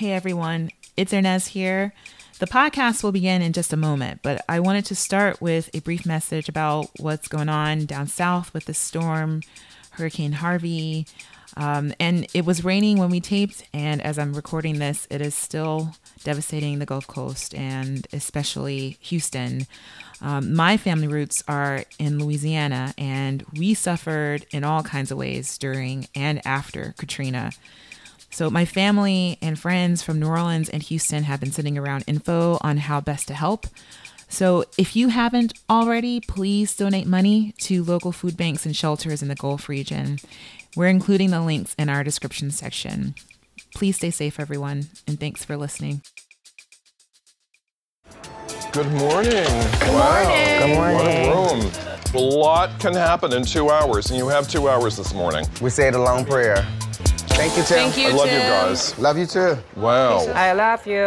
Hey everyone, it's Hernease here. The podcast will begin in just a moment, but I wanted to start with a brief message about what's going on down south with the storm, Hurricane Harvey. Um, and it was raining when we taped, and as I'm recording this, it is still devastating the Gulf Coast and especially Houston. Um, my family roots are in Louisiana, and we suffered in all kinds of ways during and after Katrina. So, my family and friends from New Orleans and Houston have been sending around info on how best to help. So, if you haven't already, please donate money to local food banks and shelters in the Gulf region. We're including the links in our description section. Please stay safe, everyone, and thanks for listening. Good morning. Good morning. Good morning. What a room. A lot can happen in two hours, and you have two hours this morning. We said a long prayer. Thank you, Tim. Thank you. I love you guys. Love you too. Wow. I love you.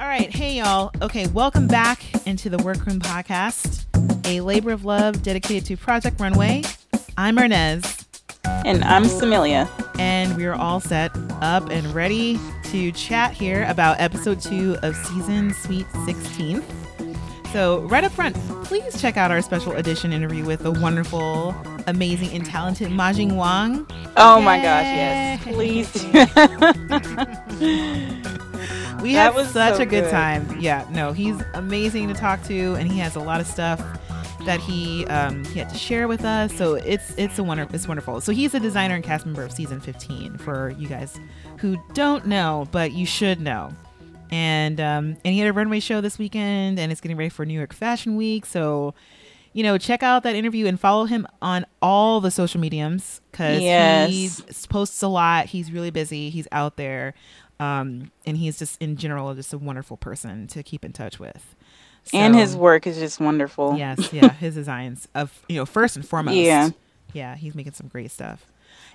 All right. Hey, y'all. Okay. Welcome back into the Workroom Podcast, a labor of love dedicated to Project Runway. I'm Hernease, And I'm Samilia. and we are all set up and ready to chat here about episode two of season Sweet 16th. So, right up front, please check out our special edition interview with the wonderful, amazing, and talented Mah-Jing Wang. Oh my gosh, yes. Please. We That had such so a good, good. time. Yeah, no, he's amazing to talk to, and he has a lot of stuff that he um, he had to share with us. So it's it's a wonder it's wonderful. So he's a designer and cast member of season 15 for you guys who don't know, but you should know. And um, and he had a runway show this weekend, and it's getting ready for New York Fashion Week. So you know, check out that interview and follow him on all the social mediums because Yes. he posts a lot. He's really busy. He's out there. Um, and he's just in general just a wonderful person to keep in touch with. and his work is just wonderful. yes, yeah, his designs of you know first and foremost. Yeah. yeah, he's making some great stuff.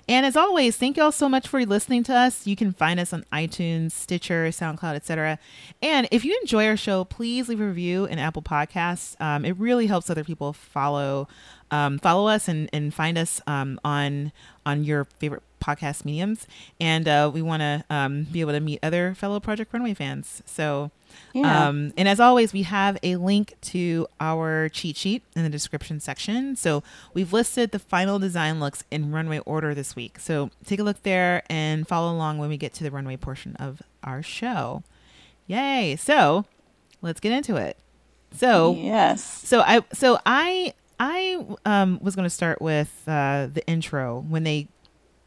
And as always, thank you all so much for listening to us. You can find us on iTunes, Stitcher, SoundCloud, etc. And if you enjoy our show, please leave a review in Apple Podcasts. Um, it really helps other people follow um, follow us and, and find us um, on on your favorite podcast mediums. And uh, we want to um, be able to meet other fellow Project Runway fans. So Yeah. um, and as always, we have a link to our cheat sheet in the description section. So we've listed the final design looks in runway order this week. So take a look there and follow along when we get to the runway portion of our show. Yay! So let's get into it. So yes. so I so I I um was going to start with uh the intro when they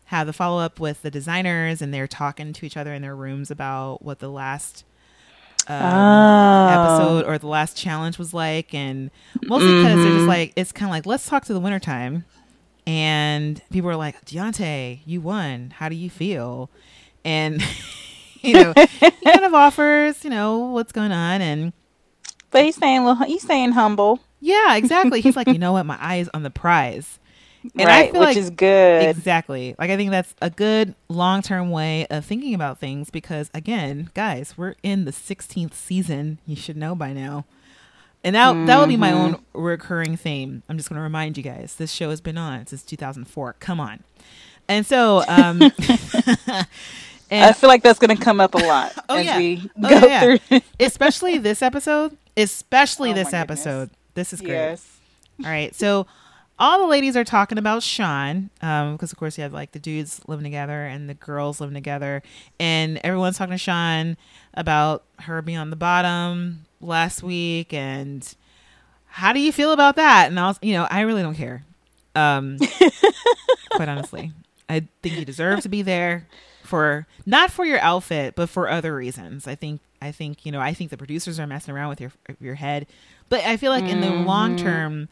have the follow up with the designers and they're talking to each other in their rooms about what the last um, Oh. episode or the last challenge was like and mostly because they're just Mhm. like it's kind of like let's talk to the wintertime and people are like Deyonte you won how do you feel and you know he kind of offers you know what's going on and But he's saying little he's saying humble. yeah, exactly. He's like, you know what? My eye is on the prize. And I feel which like- is good. Exactly. Like, I think that's a good long term way of thinking about things because, again, guys, we're in the 16th season. You should know by now. And that, that will be my own recurring theme. I'm just going to remind you guys this show has been on since 2004. Come on. And so, um, And I feel like that's gonna come up a lot Oh, as yeah. we Oh, go yeah, through especially this episode, especially Oh, this goodness. episode. This is great. Yes. All right. So all the ladies are talking about Shawn, um, because of course you have like the dudes living together and the girls living together, and everyone's talking to Shawn about her being on the bottom last week, and how do you feel about that? And I was, you know, I really don't care. Um, quite honestly, I think you deserve to be there for not for your outfit, but for other reasons. I think I think you know I think the producers are messing around with your your head, but I feel like in the long term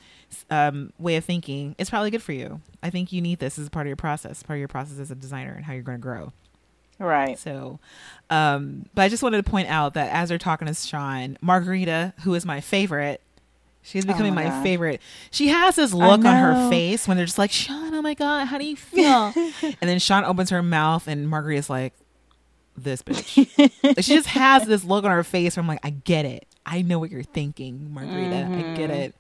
um, way of thinking, it's probably good for you. I think you need this as part of your process, part of your process as a designer and how you're going to grow. Right. So, um, but I just wanted to point out that as they're talking to Shawn, Margarita, who is my favorite, she's becoming Oh my my, favorite. She has this look on her face when they're just like, Shawn, oh my God, how do you feel? and then Shawn opens her mouth and Margarita's like, this bitch. like, she just has this look on her face where I'm like, I get it. I know what you're thinking, Margarita. I get it.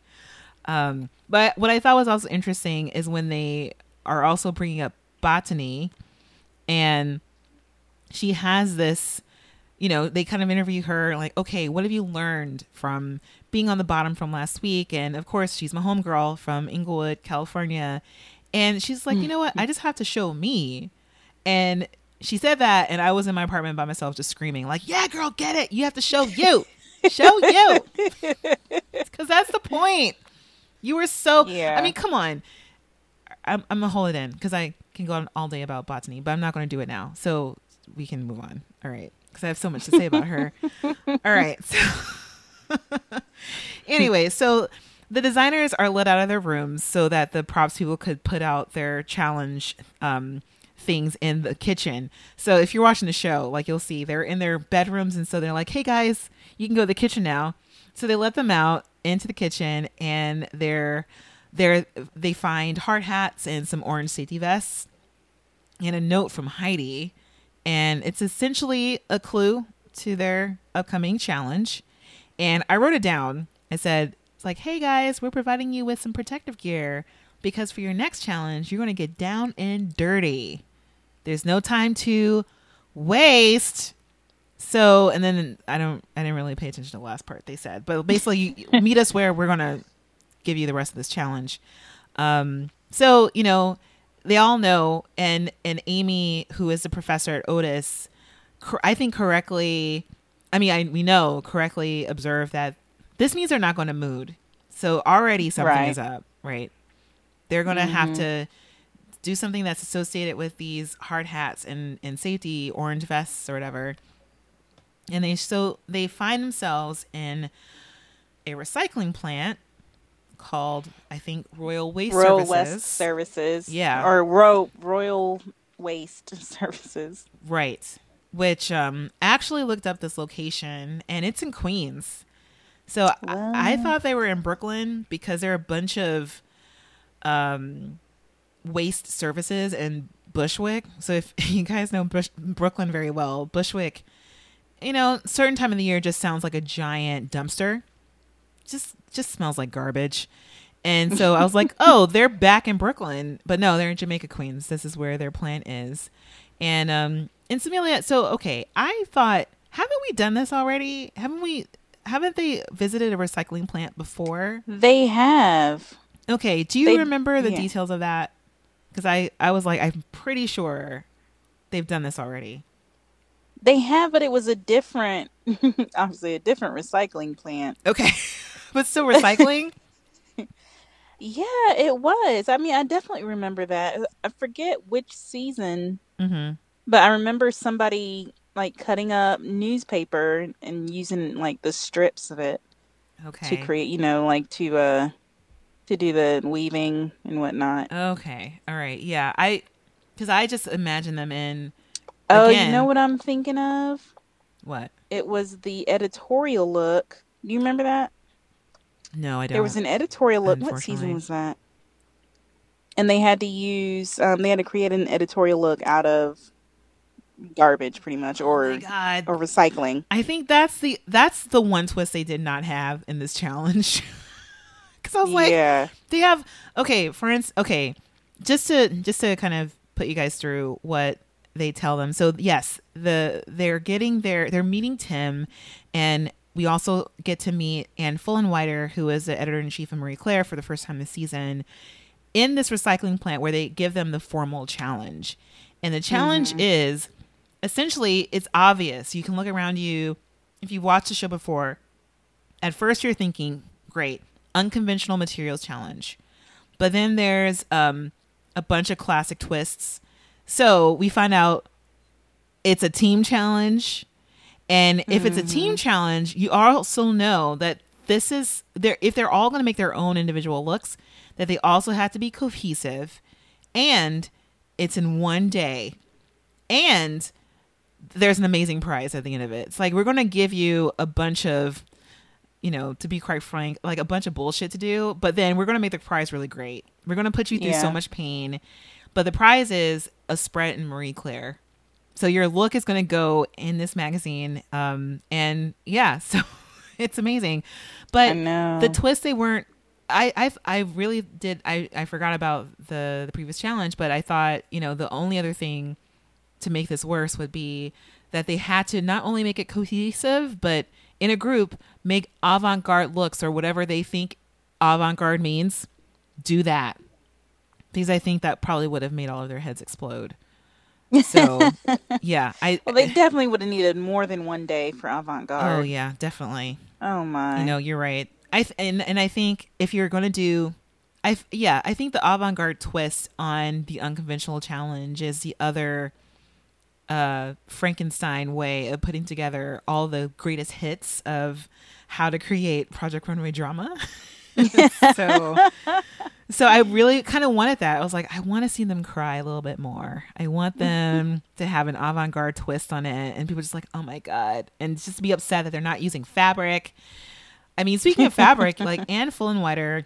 Um, but what I thought was also interesting is when they are also bringing up Batani and she has this you know, they kind of interview her like, okay, what have you learned from being on the bottom from last week? And of course, she's my homegirl from Inglewood, California. And she's like, you know what? I just have to show me. And she said that, and I was in my apartment by myself just screaming, like, yeah, girl, get it. You have to show you. Show you. Because that's the point. You were so, Yeah. I mean, come on. I'm, I'm gonna hold it in because I can go on all day about Batani, but I'm not going to do it now. So we can move on. All right, because I have so much to say about her. all right. So anyway, so the designers are let out of their rooms so that the props people could put out their challenge um, things in the kitchen. So if you're watching the show, like you'll see they're in their bedrooms, and so they're like, "Hey guys, you can go to the kitchen now." So they let them out into the kitchen, and they're they're they find hard hats and some orange safety vests, and a note from Heidi, and it's essentially a clue to their upcoming challenge. And I wrote it down. I said, it's like, hey guys, we're providing you with some protective gear because for your next challenge, you're going to get down and dirty. There's no time to waste. So, and then I don't, I didn't really pay attention to the last part they said, but basically, you meet us where we're going to give you the rest of this challenge. Um, so, you know, they all know, and, and Amy, who is the professor at Otis, cor- I think correctly, I mean, I, we know correctly observed that this means they're not going to mood. So already something Right. is up, right? They're going to have to do something that's associated with these hard hats and, and safety orange vests or whatever. And they so they find themselves in a recycling plant called I think Royal Waste Royal Services. West Services. Yeah. Or Ro- Royal Waste Services. Right. Which um actually looked up this location and it's in Queens. So I, I thought they were in Brooklyn because there are a bunch of um waste services in Bushwick. So if you guys know Bush, Brooklyn very well, Bushwick, you know, certain time of the year just sounds like a giant dumpster. Just just smells like garbage. And so I was like, "Oh, they're back in Brooklyn." But no, they're in Jamaica, Queens. This is where their plant is. And um in Samilia, so okay, I thought, haven't we done this already? Haven't we haven't they visited a recycling plant before? They have. Okay, do you They- remember the yeah. details of that? Because I I was like, I'm pretty sure they've done this already. They have, but it was a different, obviously a different recycling plant. Okay, but still recycling. Yeah, it was. I mean, I definitely remember that. I forget which season, mm-hmm. but I remember somebody like cutting up newspaper and using like the strips of it Okay. to create, you know, like to uh to do the weaving and whatnot. Okay. All right. Yeah. I because I just imagine them in Oh, Again. you know what I'm thinking of? what? It was the editorial look. Do you remember that? No, I don't. There was an editorial look. What season was that? And they had to use, um, they had to create an editorial look out of garbage, pretty much, oh or god. or recycling. I think that's the that's the one twist they did not have in this challenge. Because I was like, yeah, they have okay for instance okay just to just to kind of put you guys through what they tell them. So yes the they're getting their they're meeting tim and we also get to meet anne fullenwider who is the editor-in-chief of marie claire for the first time this season in this recycling plant where they give them the formal challenge. And the challenge mm-hmm. is essentially it's obvious. You can look around you. If you've watched the show before at first you're thinking great unconventional materials challenge. But then there's um, a bunch of classic twists. So we find out it's a team challenge. And if it's a team challenge you also know that this is there if they're all going to make their own individual looks that they also have to be cohesive. And it's in one day. And there's an amazing prize at the end of it. It's like we're going to give you a bunch of, you know, to be quite frank, like a bunch of bullshit to do, but then we're going to make the prize really great. We're going to put you through so much pain, but the prize is a spread in Marie Claire. So your look is going to go in this magazine, um, and yeah, so it's amazing. But the twist they weren't. I I I really did. I I forgot about the the previous challenge, but I thought you know the only other thing to make this worse would be that they had to not only make it cohesive, but in a group make avant-garde looks or whatever they think avant-garde means. Do that because I think that probably would have made all of their heads explode. So yeah, I Well, they definitely would have needed more than one day for avant garde. oh yeah, definitely. Oh my. You know, you're right. I th- and and I think if you're going to do, I yeah, I think the avant-garde twist on the unconventional challenge is the other uh Frankenstein way of putting together all the greatest hits of how to create Project Runway drama. so so I really kind of wanted that. I was like, I want to see them cry a little bit more. I want them to have an avant-garde twist on it, and people just like, oh my god, and just be upset that they're not using fabric. I mean, speaking of fabric, like Anne Full and Fullenwider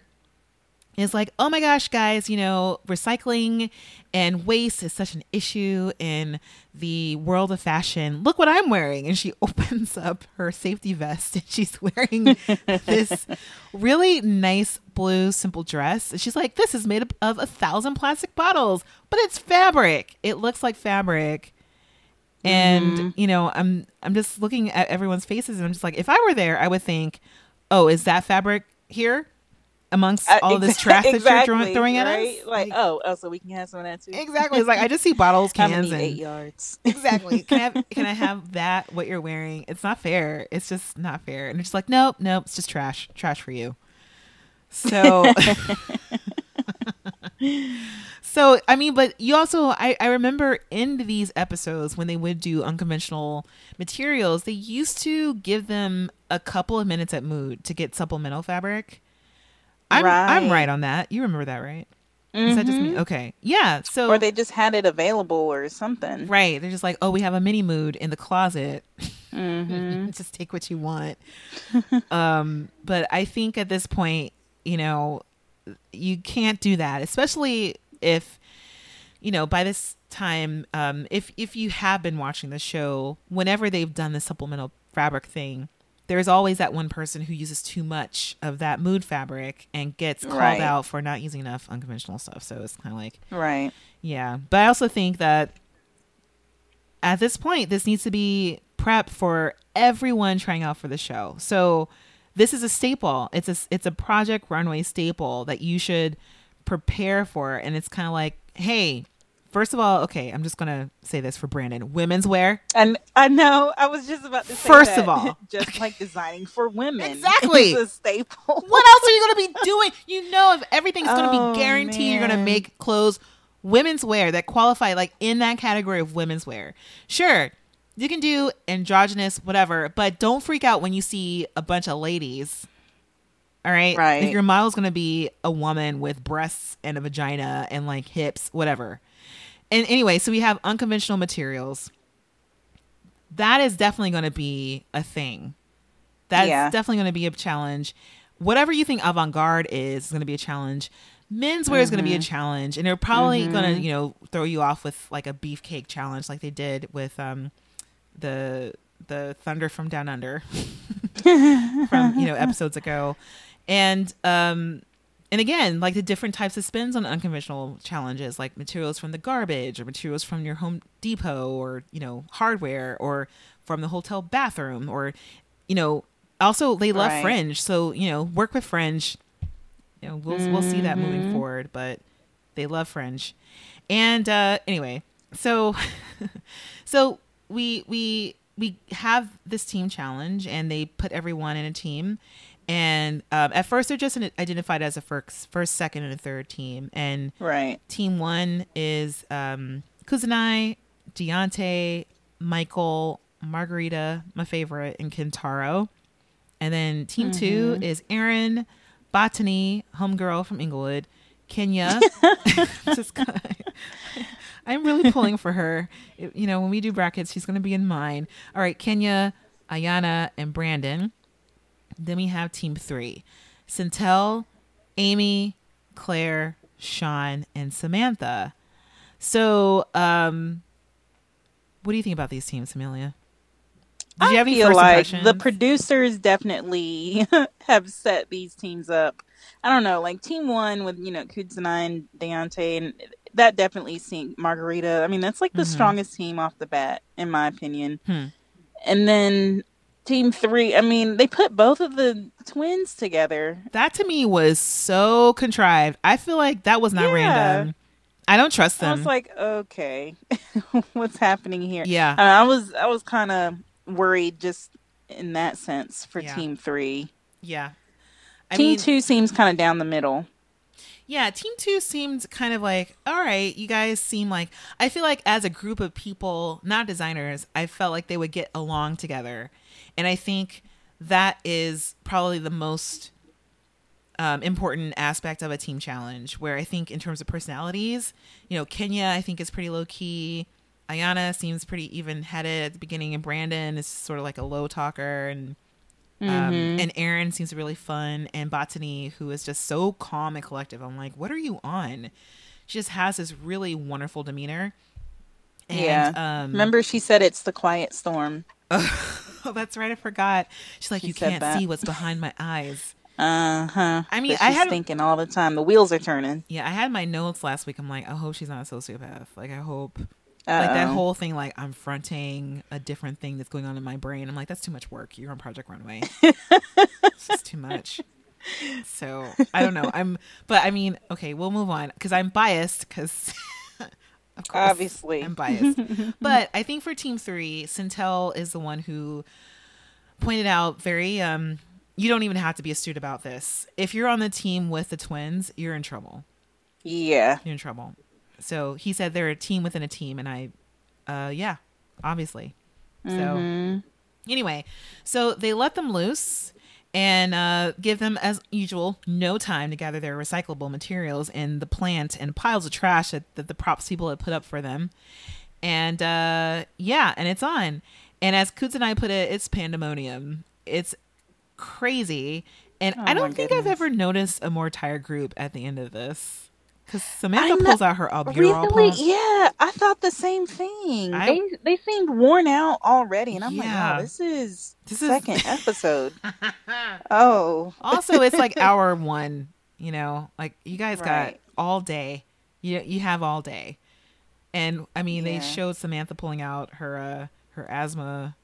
is like, oh my gosh, guys, you know, recycling and waste is such an issue in the world of fashion. Look what I'm wearing. And she opens up her safety vest and she's wearing this really nice blue simple dress. And she's like, this is made up of a thousand plastic bottles, but it's fabric. It looks like fabric. And mm-hmm. you know, I'm I'm just looking at everyone's faces and I'm just like, if I were there, I would think, oh, is that fabric here? Amongst Uh, all this trash that you're exactly, throwing, throwing at right? us. Like, oh, oh, so we can have some of that too. exactly. It's like I just see bottles, cans, and eight yards. exactly. Can I have, can I have that? What you're wearing? It's not fair. It's just not fair. And it's like, nope, nope. It's just trash. Trash for you. So. So I mean, but you also I, I remember in these episodes when they would do unconventional materials, they used to give them a couple of minutes at mood to get supplemental fabric. I'm I'm Right. right on that. You remember that, right? Is that just me? Okay. Yeah. So or they just had it available or something. Right. They're just like, oh, we have a mini mood in the closet. Mm-hmm. just take what you want. um, but I think at this point, you know, you can't do that, especially if, you know, by this time, um, if if you have been watching the show, whenever they've done the supplemental fabric thing, there's always that one person who uses too much of that mood fabric and gets called Right. out for not using enough unconventional stuff. So it's kind of like, Right. yeah, but I also think that at this point, this needs to be prep for everyone trying out for the show. So this is a staple. It's a it's a Project Runway staple that you should prepare for, and it's kind of like, hey, first of all, okay, I'm just gonna say this for Brandon: women's wear. And I know I was just about to say First that. of all. just like designing for women, Exactly. is a staple. What else are you gonna be doing? You know, if everything's gonna Oh, be guaranteed, you're gonna make clothes women's wear that qualify like in that category of women's wear. Sure, you can do androgynous, whatever, but don't freak out when you see a bunch of ladies. All right, Right. If your model's gonna be a woman with breasts and a vagina and like hips, whatever. And anyway, so we have unconventional materials. That is definitely going to be a thing. That's Yeah. definitely going to be a challenge. Whatever you think avant garde is, is going to be a challenge. Menswear is going to be a challenge, and they're probably going to, you know, throw you off with like a beefcake challenge, like they did with um the the Thunder from Down Under from you know episodes ago, and um and again like the different types of spins on unconventional challenges, like materials from the garbage or materials from your Home Depot or you know hardware or from the hotel bathroom or you know also they love Right. fringe, so you know work with fringe. You know we'll we'll see that moving forward, but they love fringe, and uh anyway, so so we we we have this team challenge and they put everyone in a team and um, at first they're just identified as a first first second and a third team and Right. team one is um kudzanai deyonte michael margarita my favorite and kentaro and then team two is aaron batani homegirl from inglewood kenya just I'm really pulling for her. It- you know, when we do brackets, she's going to be in mine. All right, Kenya, Ayana, and Brandon. Then we have team three Sentell, Amy, Claire, Shawn, and Samantha. So, um, what do you think about these teams, Samilia? Did you I have any feel like impressions? the producers definitely have set these teams up. I don't know, like Team One with you know Kudzanai and Deyonte, and that definitely seemed Margarita. I mean, that's like the strongest team off the bat, in my opinion. Hmm. And then team three. I mean, they put both of the twins together. That to me was so contrived. I feel like that was not Yeah. random. I don't trust them. I was like, okay, what's happening here? Yeah. And I was I was kind of worried just in that sense for Yeah. team three. yeah. I team mean, two seems kind of down the middle. Yeah, team two seemed kind of like, all right, you guys seem like, I feel like as a group of people, not designers, I felt like they would get along together. And I think that is probably the most um, important aspect of a team challenge, where I think in terms of personalities, you know, Kenya, I think is pretty low key. Ayana seems pretty even headed at the beginning, and Brandon is sort of like a low talker, and um, and Aaron seems really fun, and Batani, who is just so calm and collective. I'm like, what are you on? She just has this really wonderful demeanor. And, yeah. Um, Remember, she said it's the quiet storm. Oh, that's right. I forgot. She's like, She you can't that. see what's behind my eyes. Uh huh. I mean, she's I had- thinking all the time. The wheels are turning. Yeah, I had my notes last week. I'm like, I hope she's not a sociopath. Like, I hope. Like that whole thing, like I'm fronting a different thing that's going on in my brain. I'm like, that's too much work. You're on Project Runway. it's just too much. So I don't know. I'm, but I mean, okay, we'll move on because I'm biased because, of course, Obviously. I'm biased. but I think for Team Three, Sentell is the one who pointed out very. um You don't even have to be astute about this. If you're on the team with the twins, you're in trouble Yeah. you're in trouble. So he said they're a team within a team, and I, uh, yeah, obviously. So anyway, so they let them loose and uh, give them, as usual, no time to gather their recyclable materials in the plant and piles of trash that, that the props people had put up for them. And uh, yeah, and it's on. And as Kudzanai put it, it's pandemonium. It's crazy. And I Oh, don't my think I've ever noticed a more tired group at the end of this. Because Samantha I know- pulls out her albuterol Really? pump. Yeah, I thought the same thing. I- they they seemed worn out already, and I'm like, oh, this is This is- second episode. Oh, also it's like hour one you know? Like you guys got all day. You you have all day. And i mean they showed samantha pulling out her uh her asthma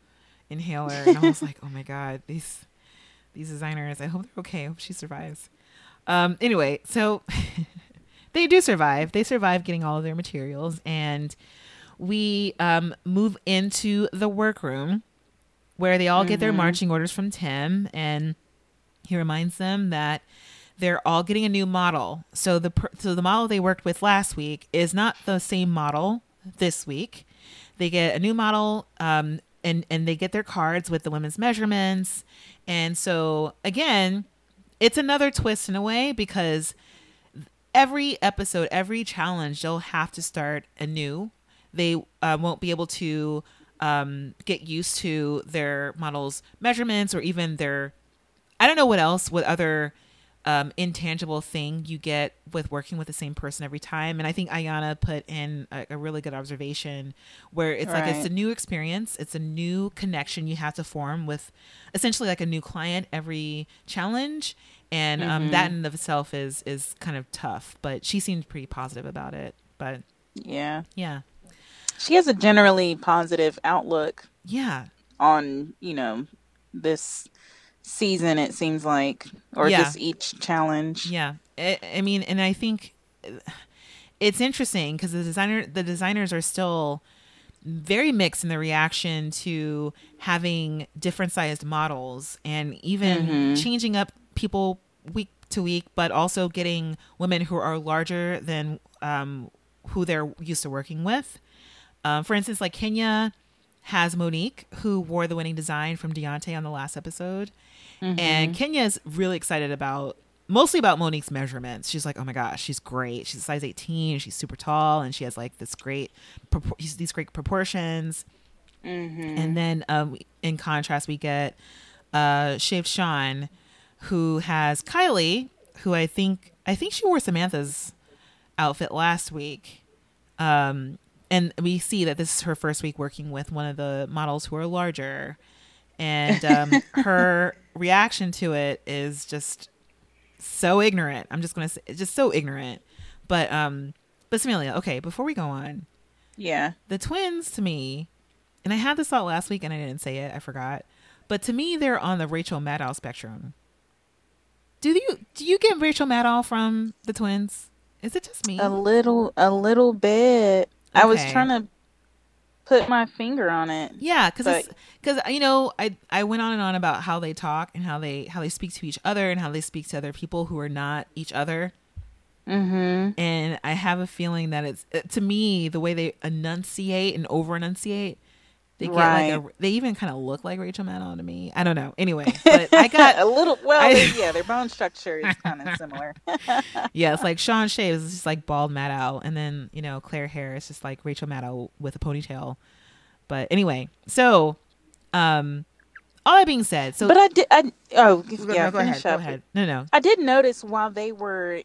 inhaler and i was like oh my god these these designers i hope they're okay. I hope she survives. Um anyway so they do survive they survive getting all of their materials and we um move into the workroom where they all get their marching orders from tim and he reminds them that they're all getting a new model. So the so the model they worked with last week is not the same model this week. They get a new model, um, and and they get their cards with the women's measurements. And so again, it's another twist in a way because every episode, every challenge, they'll have to start anew. They uh, won't be able to um, get used to their model's measurements or even their I don't know what else, what other um, intangible thing you get with working with the same person every time. And I think Ayana put in a, a really good observation where it's like it's a new experience, it's a new connection you have to form with essentially like a new client every challenge. And um, that in of itself is is kind of tough, but she seemed pretty positive about it. But yeah. yeah, She has a generally positive outlook yeah, on you know this season. It seems like, or Yeah. just each challenge. Yeah, I, I mean, and I think it's interesting because the designer, the designers are still very mixed in the reaction to having different sized models and even changing up people week to week, but also getting women who are larger than um, who they're used to working with. Um, for instance, like Kenya has Monique, who wore the winning design from Deyonte on the last episode. And Kenya is really excited about mostly about Monique's measurements. She's like, oh my gosh, she's great. She's a size 18. She's super tall and she has like this great, these great proportions. And then um, in contrast, we get uh, Shaved Shawn, who has Kylie, who I think I think she wore Samantha's outfit last week. Um, and we see that this is her first week working with one of the models who are larger, and um, her reaction to it is just so ignorant. I'm just gonna say, just so ignorant. But um, But Samilia, okay, before we go on, Yeah. the twins to me, and I had this thought last week and I didn't say it, I forgot. But to me, they're on the Rachel Maddow spectrum. Do you do you get Rachel Maddow from the twins? Is it just me? A little, a little bit. I was trying to put my finger on it. Yeah, because because you know I I went on and on about how they talk and how they how they speak to each other and how they speak to other people who are not each other. Mm-hmm. And I have a feeling that it's to me the way they enunciate and over enunciate. They get like a, Right. they even kind of look like Rachel Maddow to me. I don't know. Anyway, but I got a little. Well, I- they- yeah, their bone structure is kind of similar. yeah, it's like Shawn Shaves is just like bald Maddow, and then you know Claire Harris is just like Rachel Maddow with a ponytail. But anyway, so um, all that being said, so But I did. I oh yeah. no, go ahead, go ahead. No, no, I did notice while they were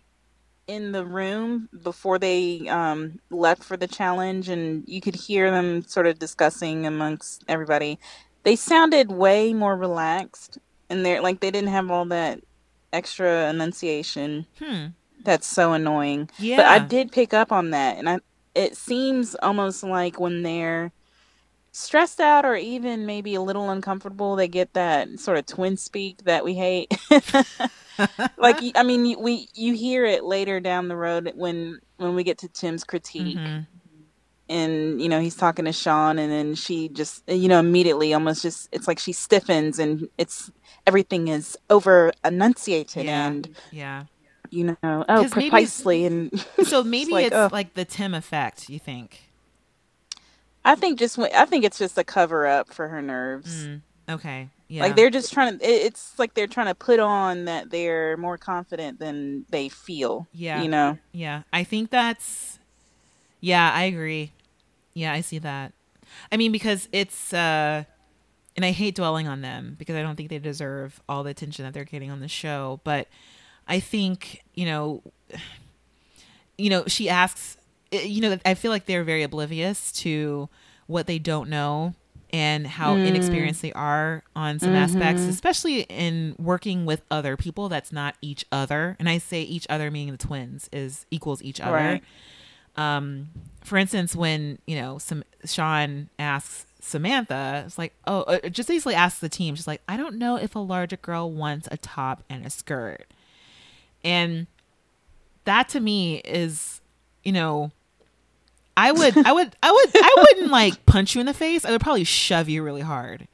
in the room before they um, left for the challenge, and you could hear them sort of discussing amongst everybody. They sounded way more relaxed, and they're like they didn't have all that extra enunciation. hmm, That's so annoying. yeah, But I did pick up on that, and I it seems almost like when they're stressed out or even maybe a little uncomfortable, they get that sort of twin speak that we hate. like I mean, you- we you hear it later down the road when when we get to Tim's critique, Mhm. and you know he's talking to Shawn, and then she just you know immediately almost just it's like she stiffens, and it's everything is over enunciated, Yeah. and yeah. you know oh it's- precisely, and So maybe like, it's ugh. like the Tim effect. You think? I think just when- I think it's just a cover up for her nerves. Mm, okay, yeah, Like they're just trying to. It's like they're trying to put on that they're more confident than they feel. Yeah. you know. Yeah, I think that's. Yeah, I agree. Yeah, I see that. I mean, because it's, uh and I hate dwelling on them because I don't think they deserve all the attention that they're getting on the show. But I think you know, you know, she asks, you know, I feel like they're very oblivious to what they don't know and how inexperienced they are on some aspects, especially in working with other people that's not each other. And I say each other meaning the twins is equals each other. Right. Um, for instance, when you know some Shawn asks Samantha, it's like, oh, uh, just basically asks the team, she's like, I don't know if a larger girl wants a top and a skirt, and that to me is, you know, I would, I would, I would, I wouldn't like punch you in the face. I would probably shove you really hard.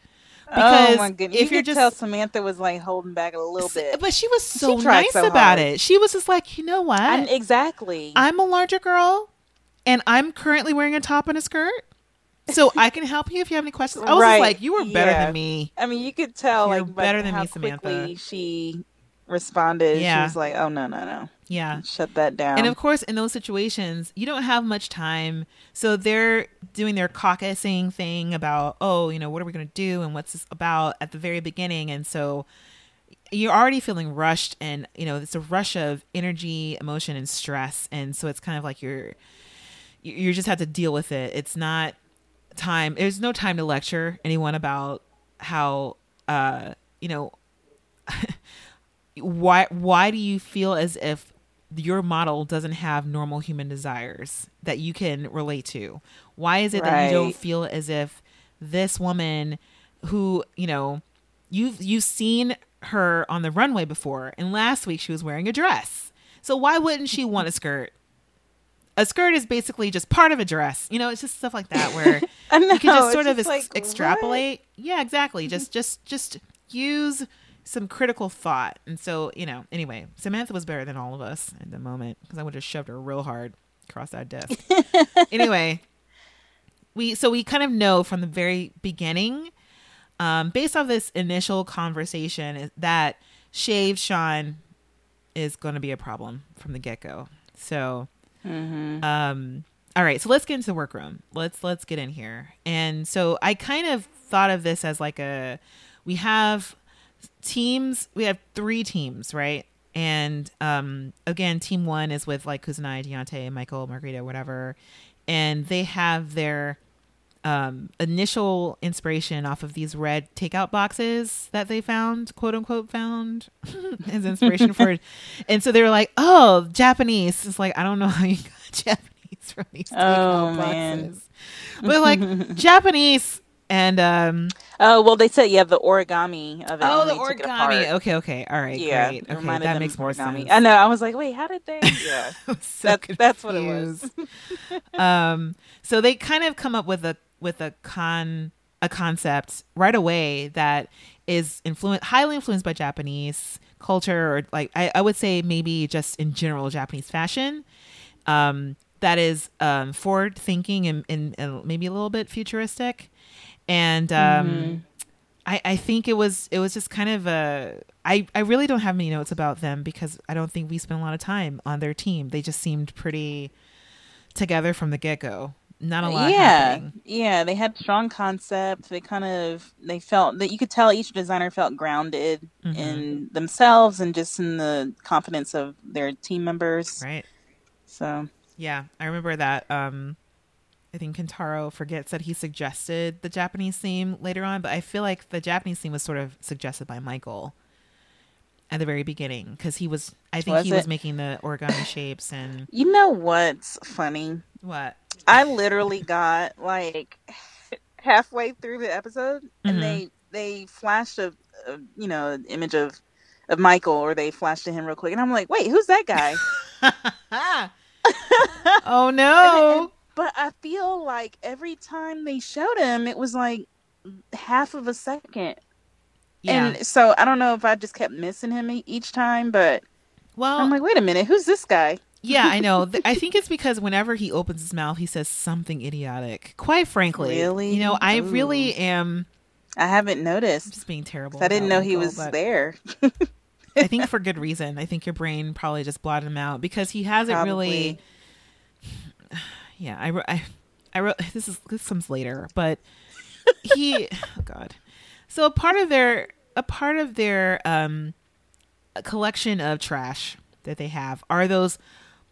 Because oh my goodness! if you you're could just tell Samantha was like holding back a little bit. but she was so tried nice so about hard. it. She was just like, you know what? I'm, exactly. I'm a larger girl and I'm currently wearing a top and a skirt. So I can help you if you have any questions. I was Right, just like, you were better yeah. than me. I mean, you could tell You're like better than how me, Samantha. quickly she responded. Yeah. She was like, "Oh no, no, no, Yeah. shut that down." And of course, in those situations, you don't have much time. So they're doing their caucusing thing about, oh, you know, what are we going to do and what's this about at the very beginning. And so you're already feeling rushed and, you know, it's a rush of energy, emotion, and stress. And so it's kind of like you're, you you just have to deal with it. It's not time. There's no time to lecture anyone about how, uh, you know, why why do you feel as if your model doesn't have normal human desires that you can relate to? Why is it that you don't feel as if this woman who you know you've you've seen her on the runway before and last week she was wearing a dress. So why wouldn't she want a skirt? A skirt is basically just part of a dress you know it's just stuff like that where know, you can just sort of just ex- like, extrapolate. Yeah exactly. Just just just use some critical thought. And so you know anyway samantha was better than all of us at the moment because i would have shoved her real hard across that desk. Anyway we so we kind of know from the very beginning um based off this initial conversation that shaved shawn is going to be a problem from the get-go. So um all right so let's get into the workroom. Let's let's get in here. And so i kind of thought of this as like a we have teams we have three teams right and um again team one is with like Kudzanai, Deyonte, Michael, Margarita, whatever. And they have their um initial inspiration off of these red takeout boxes that they found, quote unquote found as inspiration for it. And so they were like, Oh, Japanese. It's like I don't know how you got Japanese from these Oh, takeout man. boxes. But like Japanese and um Oh well, they said yeah, the origami of it. oh the they took it origami. Okay, okay, all right, Yeah, great. Okay, that makes more origami. sense. I know. I was like, wait, how did they? Yeah, so That's- that's what it was. um, so they kind of come up with a with a con a concept right away that is influent highly influenced by Japanese culture or like I, I would say maybe just in general Japanese fashion. Um, that is um, forward thinking and, and, and maybe a little bit futuristic, and um, I, I think it was it was just kind of a I, I really don't have many notes about them because I don't think we spent a lot of time on their team. They just seemed pretty together from the get go. Not a lot yeah, happening. yeah. They had strong concept. They kind of they felt that you could tell each designer felt grounded Mm-hmm. in themselves and just in the confidence of their team members. Right. So Yeah. I remember that um I think Kentaro forgets that he suggested the Japanese theme later on, but I feel like the Japanese theme was sort of suggested by Michael at the very beginning because he was I think Was he was making the origami shapes and you know what's funny? what I literally got like halfway through the episode, Mhm. and they they flashed a, a you know an image of of Michael, or they flashed to him real quick, and I'm like, wait, who's that guy? oh no but I feel like every time they showed him, it was like half of a second, yeah and so I don't know if I just kept missing him each time, but well I'm like, wait a minute, who's this guy? Yeah, I know. I think it's because whenever he opens his mouth, he says something idiotic. Quite frankly, Really? you know, I Ooh. really am I haven't noticed. just being terrible. I didn't know he was there. I think for good reason. I think your brain probably just blotted him out because he hasn't really. Yeah, I, wrote- I, I wrote this is this comes later, but he, oh God, so a part of their a part of their um a collection of trash that they have are those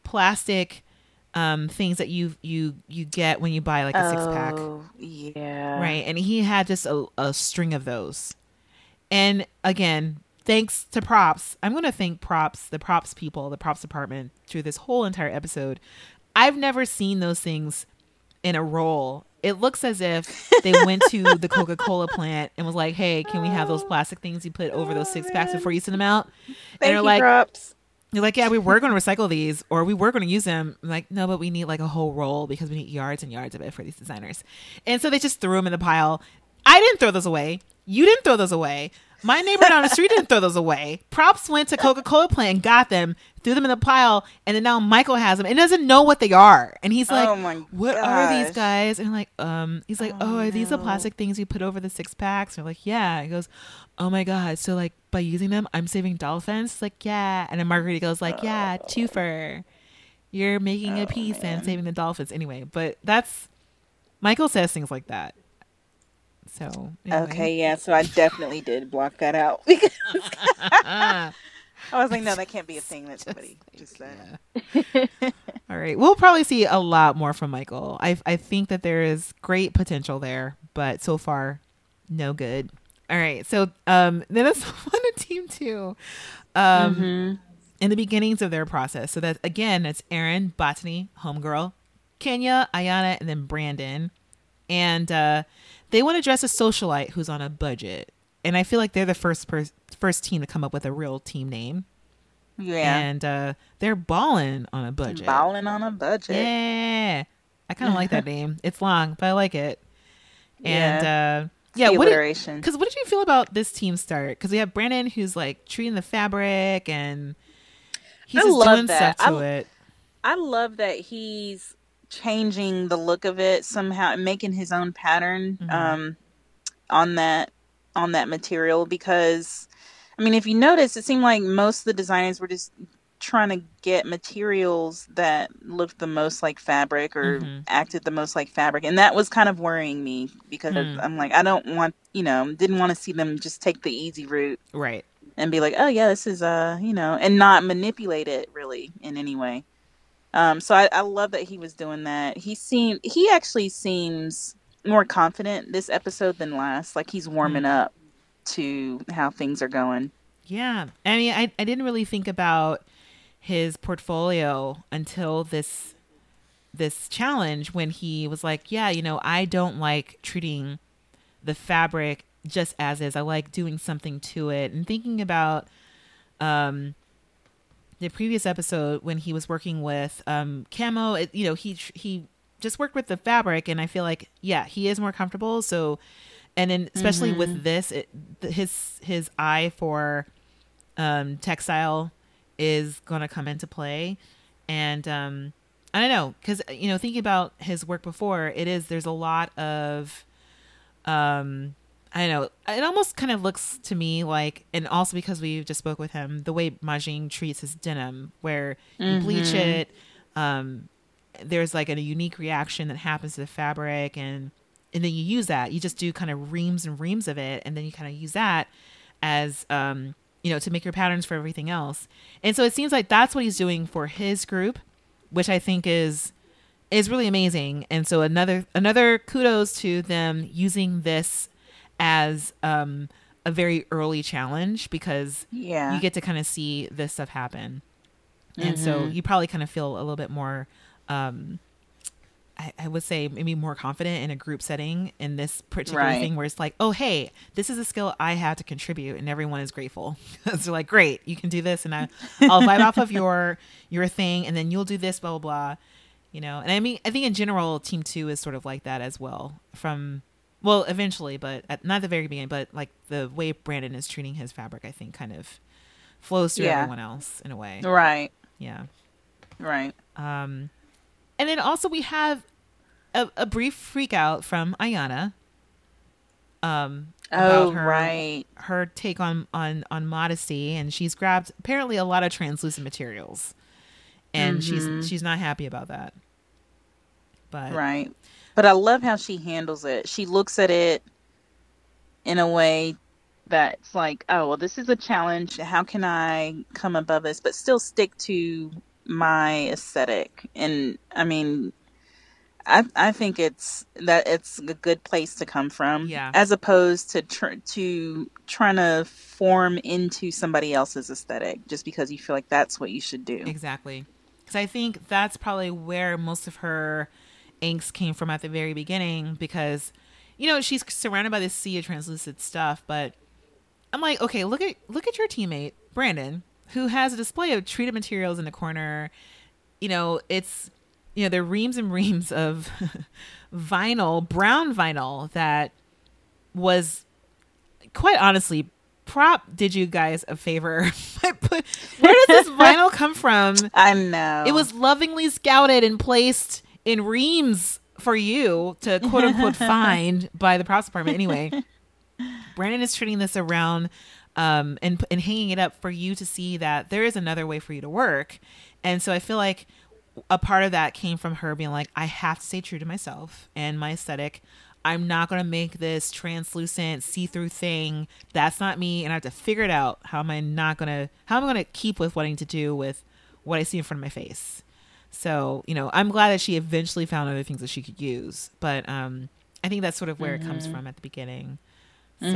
plastic um things that you you you get when you buy like a six pack. Oh, yeah. right and he had just a, a string of those. And again thanks to props i'm going to thank props the props people the props department through this whole entire episode i've never seen those things in a roll it looks as if they went to the coca-cola plant and was like hey can we have those plastic things you put over those oh, six packs before you send them out and Thank they're you, like props. they're like, yeah, we were going to recycle these, or we were going to use them. I'm like, no, but we need like a whole roll because we need yards and yards of it for these designers. And so they just threw them in the pile. I didn't throw those away. You didn't throw those away. My neighbor down the street didn't throw those away. Props went to Coca Cola plant and got them, threw them in the pile, and then now Michael has them and doesn't know what they are. And he's like, Oh "What are these guys?" And I'm like, um, he's like, "Oh, are these the plastic things you put over the six packs?" And like, "Yeah." He goes, "Oh my god!" So like by using them, I'm saving dolphins. It's like, yeah. And then Margarita goes like, "Yeah, twofer. You're making a piece and saving the dolphins anyway." But that's Michael says things like that. So anyway. Okay, yeah, so I definitely did block that out because I was like, no, that can't be a thing that somebody just said. All right. We'll probably see a lot more from Michael. I I think that there is great potential there, but so far, no good. All right. So um then it's on to team two. Um in the beginnings of their process. So that again, it's Aaron, Batani, Homegirl, Kenya, Ayana, and then Brandon. And uh they want to dress a socialite who's on a budget. And I feel like they're the first per- first team to come up with a real team name. Yeah, And uh they're balling on a budget. balling on a budget. Yeah. I kind of like that name. It's long, but I like it. And uh yeah, The what did, alliteration. cuz what did you feel about this team start? Cuz we have Brandon who's like treating the fabric and he's I just doing that. stuff to I- it. I love that he's changing the look of it somehow and making his own pattern Mm-hmm. um, on that on that material because I mean if you notice it seemed like most of the designers were just trying to get materials that looked the most like fabric or Mm-hmm. acted the most like fabric and that was kind of worrying me because Hmm. I'm like I don't want you know didn't want to see them just take the easy route Right. and be like, oh yeah, this is uh, you know, and not manipulate it really in any way. Um, so I, I love that he was doing that. He seemed he actually seems more confident this episode than last. Like he's warming up to how things are going. Yeah. I mean, I I didn't really think about his portfolio until this this challenge when he was like, "Yeah, you know, I don't like treating the fabric just as is. I like doing something to it." And thinking about um the previous episode when he was working with um camo, it, you know, he he just worked with the fabric and I feel like yeah, he is more comfortable. So and then especially with this it, his his eye for um textile is going to come into play. And um i don't know because you know thinking about his work before it is there's a lot of um i don't know it almost kind of looks to me like and also because we just spoke with him the way Mah-Jing treats his denim where you bleach it um there's like a unique reaction that happens to the fabric and and then you use that. You just do kind of reams and reams of it and then you kind of use that as um you know to make your patterns for everything else. And so it seems like that's what he's doing for his group which i think is is really amazing. And so another another kudos to them using this as um a very early challenge because Yeah. you get to kind of see this stuff happen. And so you probably kind of feel a little bit more um I, I would say maybe more confident in a group setting in this particular Right. thing where it's like, oh hey, this is a skill I have to contribute, and everyone is grateful. so they're like, great, you can do this, and I, I'll vibe off of your your thing, and then you'll do this, blah blah blah. You know, and I mean, I think in general, Team Two is sort of like that as well. From well, eventually, but at, not the very beginning, but like the way Brandon is treating his fabric, I think, kind of flows through Yeah. everyone else in a way. Right. Yeah. Right. Um, and then also we have a, a brief freak out from Ayana. Um, Oh, her, right. her take on on on modesty, and she's grabbed apparently a lot of translucent materials, and Mm-hmm. she's she's not happy about that. But Right. But I love how she handles it. She looks at it in a way that's like, oh, well, this is a challenge. How can I come above this, but still stick to my aesthetic? And I mean, I I think it's that it's a good place to come from, Yeah. as opposed to tr- to trying to form into somebody else's aesthetic just because you feel like that's what you should do. Exactly. Because I think that's probably where most of her angst came from at the very beginning. Because, you know, she's surrounded by this sea of translucent stuff. But I'm like, okay, look at look at your teammate Brandon, who has a display of treated materials in the corner. You know, it's you know there are reams and reams of vinyl, brown vinyl that was quite honestly prop did you guys a favor. Where does this vinyl come from? I know. It was lovingly scouted and placed in reams for you to quote unquote find by the props department. Anyway brandon is treating this around um, and and hanging it up for you to see that there is another way for you to work. And so i feel like a part of that came from her being like i have to stay true to myself and my aesthetic. I'm not going to make this translucent see-through thing. That's not me and i have to figure it out. How am i not going to how am i going to keep with wanting to do with what i see in front of my face? So you know i'm glad that she eventually found other things that she could use but um i think that's sort of where it comes from at the beginning. So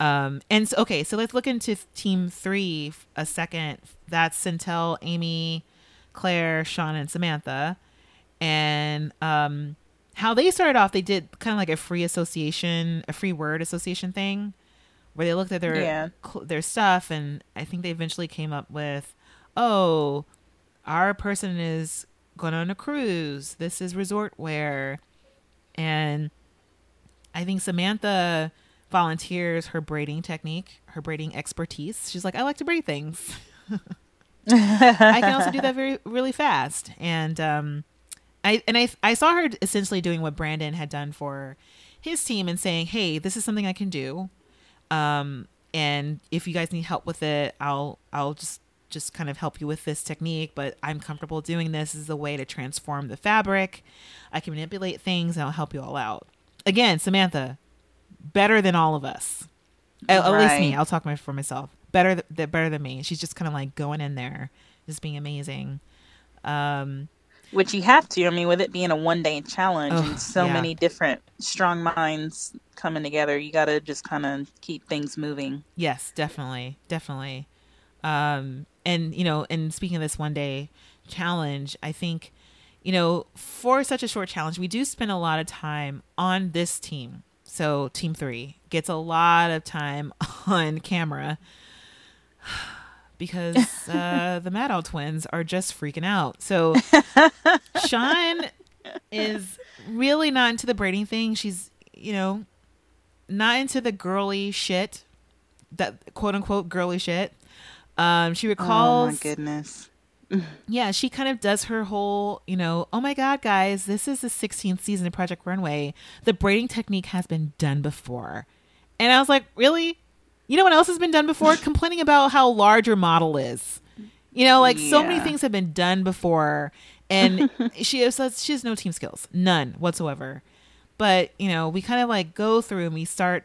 um and so, okay so let's look into team three a second. That's Sentell, amy claire shawn and samantha. And um how they started off they did kind of like a free association a free word association thing where they looked at their Yeah. cl- their stuff and i think they eventually came up with oh our person is going on a cruise. This is resort wear. And i think samantha volunteers her braiding technique her braiding expertise she's like i like to braid things I can also do that very really fast. And um I and I I saw her essentially doing what Brandon had done for his team and saying, "Hey, this is something I can do. Um and if you guys need help with it, I'll I'll just just kind of help you with this technique, but I'm comfortable doing this Is a way to transform the fabric. I can manipulate things and I'll help you all out. Again, Samantha, better than all of us. At, at least me. I'll talk my, for myself. Better, th- th- better than me. She's just kind of like going in there, just being amazing. Um, Which you have to. I mean, with it being a one day challenge Ugh, and so yeah. many different strong minds coming together, you got to just kind of keep things moving. yes, definitely, definitely. Um, and you know, and speaking of this one day challenge, I think, you know, for such a short challenge, we do spend a lot of time on this team. So team three gets a lot of time on camera because uh, the Maddow twins are just freaking out. So Shawn is really not into the braiding thing. She's, you know, not into the girly shit, that quote unquote girly shit. Um, she recalls. Oh my goodness. Yeah, she kind of does her whole, you know, oh my God, guys, this is the 16th season of Project Runway. The braiding technique has been done before. And I was like, really? You know what else has been done before? Complaining about how large your model is. You know, like so many things have been done before. And she has, she has no team skills, none whatsoever. But, you know, we kind of like go through and we start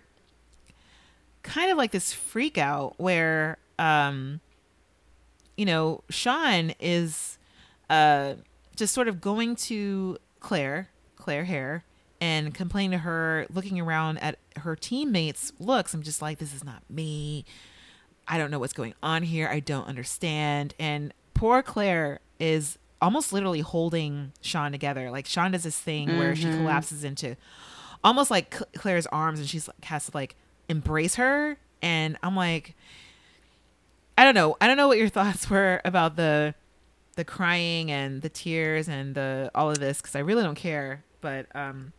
kind of like this freak out where, um, you know, Shawn is uh, just sort of going to Claire, Claire Hare, and complaining to her, looking around at her teammates' looks. I'm just like, this is not me. I don't know what's going on here. I don't understand. And poor Claire is almost literally holding Shawn together. Like Shawn does this thing where she collapses into almost like Claire's arms and she's like has to like embrace her. And I'm like, I don't know. I don't know what your thoughts were about the the crying and the tears and the all of this because I really don't care. But um,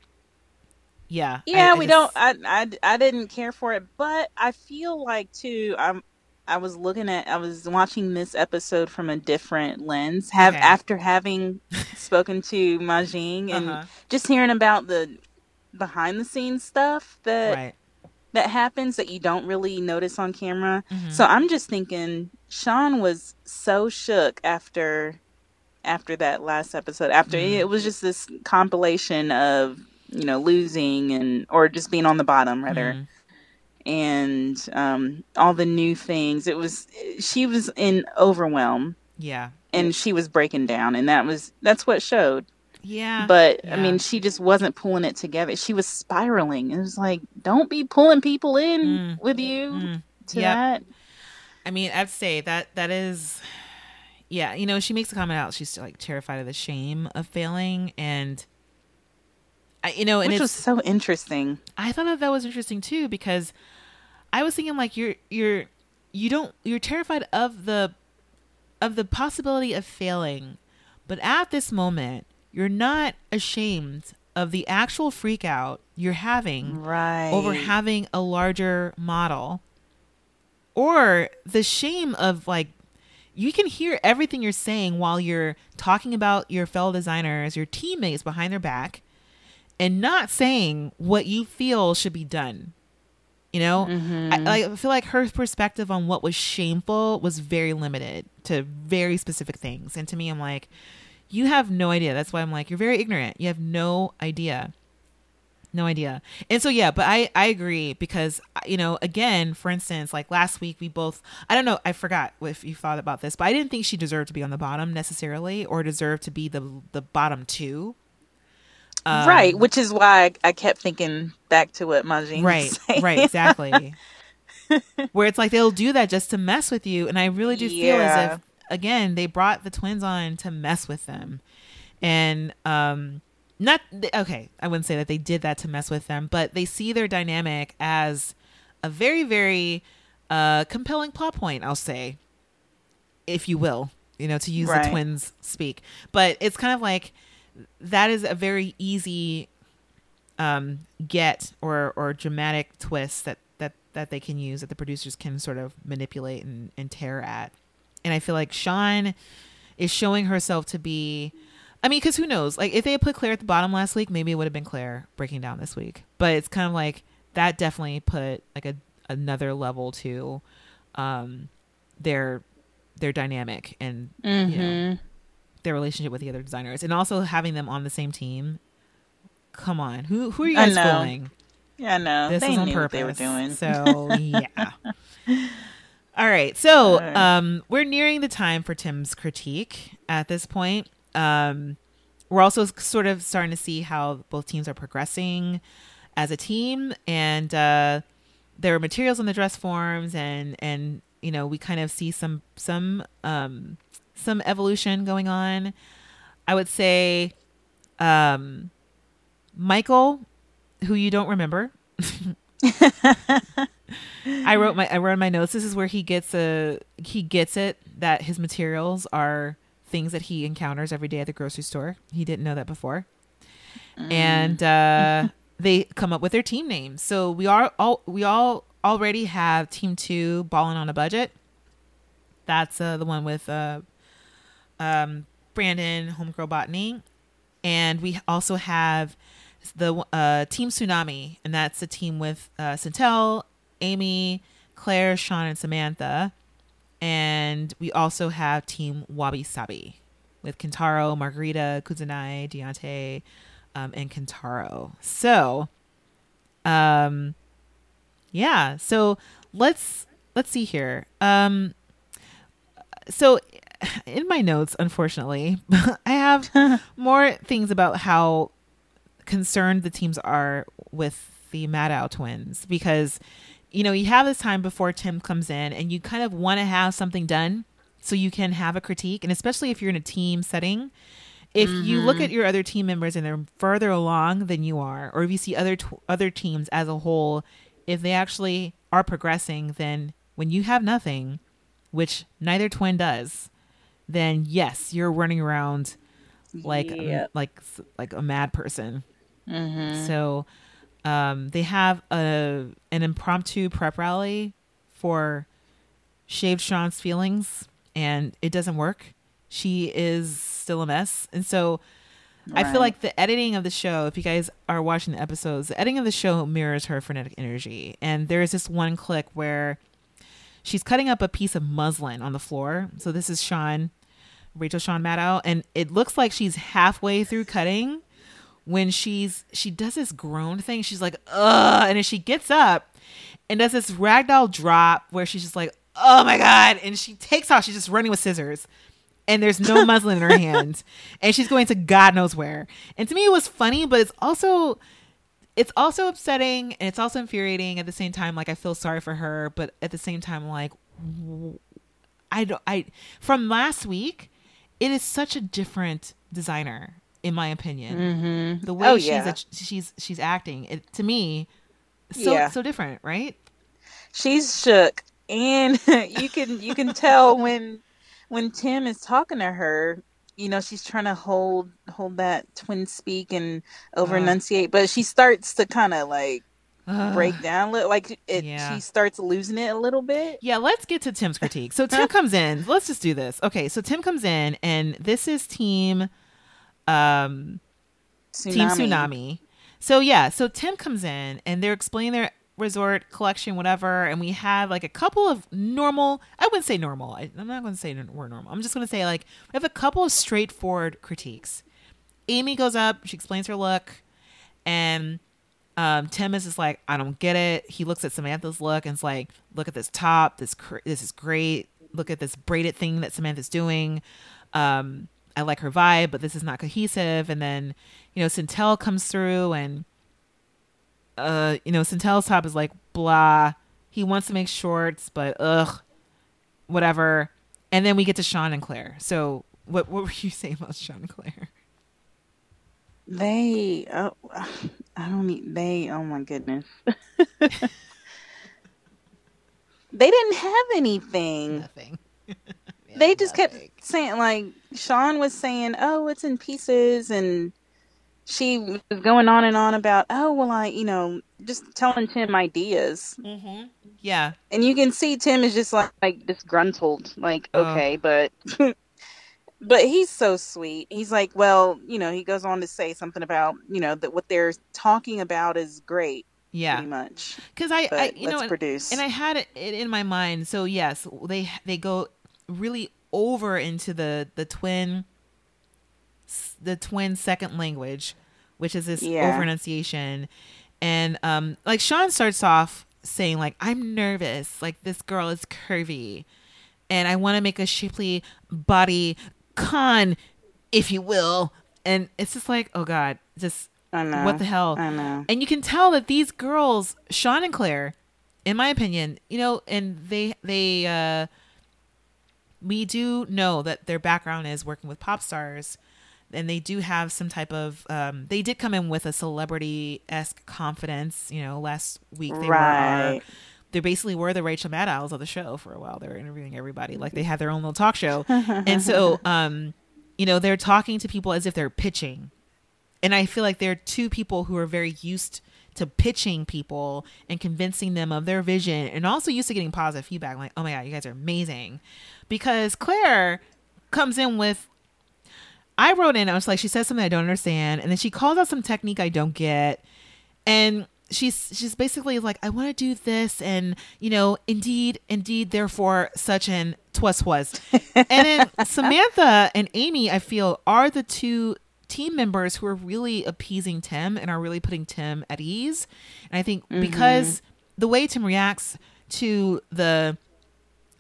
yeah, I- Yeah, I we just- don't. I, I I didn't care for it, but I feel like too. I'm. I was looking at. I was watching this episode from a different lens. Have Okay. after having spoken to Mah-Jing and Uh-huh. just hearing about the behind the scenes stuff that right. That happens that you don't really notice on camera. Mm-hmm. So I'm just thinking Shawn was so shook after after that last episode. After Mm-hmm. it was just this compilation of you know losing and or just being on the bottom rather, Mm-hmm. and um, all the new things. It was she was in overwhelm Yeah, and she was breaking down, and that was that's what showed. Yeah. But I mean, she just wasn't pulling it together. She was spiraling. It was like, don't be pulling people in Mm. with you to Yep. that. I mean, I'd say that that is, yeah. You know, she makes a comment out. She's like terrified of the shame of failing, and I, you know, and Which was so interesting. I thought that that was interesting too because I was thinking like you're you're you don't you're terrified of the of the possibility of failing, but at this moment you're not ashamed of the actual freak out you're having Right. over having a larger model or the shame of like you can hear everything you're saying while you're talking about your fellow designers, your teammates behind their back, and not saying what you feel should be done. You know, I, mm-hmm. I feel like her perspective on what was shameful was very limited to very specific things. And to me, I'm like, you have no idea. That's why I'm like, you're very ignorant. You have no idea no idea and so yeah but i i agree because you know again for instance like last week we both i don't know i forgot if you thought about this but i didn't think she deserved to be on the bottom necessarily or deserved to be the the bottom two Um, right. Which is why I, kept thinking back to what Mah-Jing right saying. right exactly where it's like they'll do that just to mess with you and i really do feel as if again they brought the twins on to mess with them. And um not okay i wouldn't say that they did that to mess with them but they see their dynamic as a very very uh compelling plot point i'll say if you will you know to use the twins speak. But it's kind of like that is a very easy um get or or dramatic twist that that that they can use that the producers can sort of manipulate and, and tear at and i feel like shawn is showing herself to be I mean, because who knows? Like, if they had put Claire at the bottom last week, maybe it would have been Claire breaking down this week. But it's kind of like that definitely put like a another level to um their their dynamic and you know Mm-hmm. their relationship with the other designers, and also having them on the same team. Come on, who who are you guys fooling? Yeah, no, This they is on purpose. they were doing. So yeah. All right. So um we're nearing the time for Tim's critique at this point. Um we're also sort of starting to see how both teams are progressing as a team and uh there are materials in the dress forms and and you know we kind of see some some um some evolution going on I would say um, Michael, who you don't remember. I wrote my I wrote in my notes. This is where he gets a he gets it that his materials are things that he encounters every day at the grocery store. He didn't know that before, and uh, they come up with their team names. So we are all we all already have Team Two balling on a budget. That's uh, the one with uh, um, Brandon Homegirl Batani, and we also have the uh, Team Tsunami, and that's the team with uh, Sentell, Amy, Claire, Shawn, and Samantha. And we also have Team Wabi Sabi with Kentaro, Margarita, Kudzanai, Deyonte, um, and Kentaro. So, um, yeah. So let's let's see here. Um, so in my notes, unfortunately, I have more things about how concerned the teams are with the Maddow twins because you know you have this time before Tim comes in and you kind of want to have something done so you can have a critique and especially if you're in a team setting if you look mm-hmm. at your other team members and they're further along than you are or if you see other tw- other teams as a whole if they actually are progressing then when you have nothing which neither twin does then yes you're running around like Yep. like like a mad person. Mm-hmm. So um, they have a an impromptu prep rally for shaved Shawn's feelings, and it doesn't work. She is still a mess, and so I feel like the editing of the show. If you guys are watching the episodes, the editing of the show mirrors her frenetic energy. And there is this one click where she's cutting up a piece of muslin on the floor. So this is Shawn, Rachel Shawn Maddow, and it looks like she's halfway through cutting when she's she does this groan thing. She's like, ugh, and then she gets up and does this ragdoll drop where she's just like, oh my god, and she takes off. She's just running with scissors. And there's no muslin in her hand, and she's going to God knows where. And to me, it was funny, but it's also it's also upsetting and it's also infuriating at the same time like i feel sorry for her but at the same time like i don't i from last week it is such a different designer in my opinion mm-hmm. the oh, way Oh, she's yeah. a, she's she's acting it to me so Yeah. so different right she's shook and you can you can tell when when tim is talking to her you know she's trying to hold hold that twin speak and over enunciate but she starts to kind of like break down like it Yeah. she starts losing it a little bit Yeah, let's get to Tim's critique. So Tim comes in. Let's just do this. Okay, so Tim comes in, and this is team, um, Team Tsunami. So yeah, so Tim comes in, and they're explaining their resort collection, whatever, and we have like a couple of normal. I wouldn't say normal. I, I'm not going to say we're normal. I'm just going to say like we have a couple of straightforward critiques. Amy goes up. She explains her look, and um, Tim is just like, I don't get it. He looks at Samantha's look and it's like, look at this top. This cr- this is great. Look at this braided thing that Samantha's doing. Um, I like her vibe, but this is not cohesive. And then, you know, Sentell comes through and, uh, you know, Sentell's top is like blah. He wants to make shorts, but ugh, whatever. And then we get to Shawn and Claire. So what what were you saying about Shawn and Claire? they oh, i don't need they oh my goodness they didn't have anything Nothing. they just kept saying like Shawn was saying, "Oh, it's in pieces," and she was going on and on about, "Oh, well, I, you know, just telling Tim ideas," mm-hmm. Yeah. and you can see Tim is just like, like disgruntled, like, Oh. okay, but. But he's so sweet. He's like, well, you know, he goes on to say something about, you know, that what they're talking about is great, Yeah. pretty much. because I, I you let's know, and- produce. and I had it in my mind. So yes, they they go really over into the the twin, the twin second language, which is this Yeah. over enunciation, and um, like Shawn starts off saying like I'm nervous, like this girl is curvy, and I want to make a shapely body con, if you will, and it's just like oh god, just I know. what the hell? I know. And you can tell that these girls, Shawn and Claire, in my opinion, you know, and they they uh we do know that their background is working with pop stars and they do have some type of um, they did come in with a celebrity esque confidence. You know, last week they were our, Right. they basically were the Rachel Maddows of the show for a while. They were interviewing everybody like they had their own little talk show, and so um, you know they're talking to people as if they're pitching, and I feel like they're two people who are very used to pitching people and convincing them of their vision, and also used to getting positive feedback. Like, oh my god, you guys are amazing, because Claire comes in with I wrote in, I was like, she says something I don't understand, and then she calls out some technique I don't get, and she's she's basically like, I want to do this, and you know, indeed, indeed, therefore, such and twas was, and then Samantha and Amy, I feel, are the two team members who are really appeasing Tim and are really putting Tim at ease, and I think mm-hmm. because the way Tim reacts to the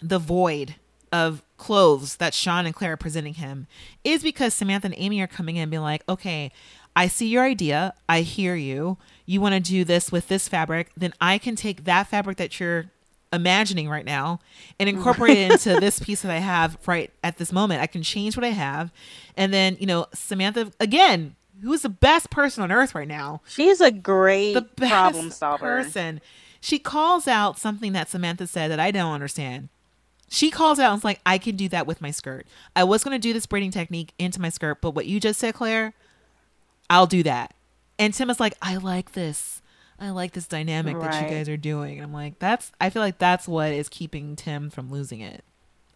the void of clothes that Shawn and Claire are presenting him is because Samantha and Amy are coming in and being like, okay, I see your idea. I hear you. You want to do this with this fabric. Then I can take that fabric that you're imagining right now and mm. incorporate it into this piece that I have right at this moment. I can change what I have. And then, you know, Samantha, again, who's the best person on earth right now? She's a great the best problem solver. person. She calls out something that Samantha said that I don't understand. She calls out and is like, I can do that with my skirt. I was going to do this braiding technique into my skirt, but what you just said, Claire, I'll do that. And Tim is like, I like this. I like this dynamic that you guys are doing. And I'm like, that's, I feel like that's what is keeping Tim from losing it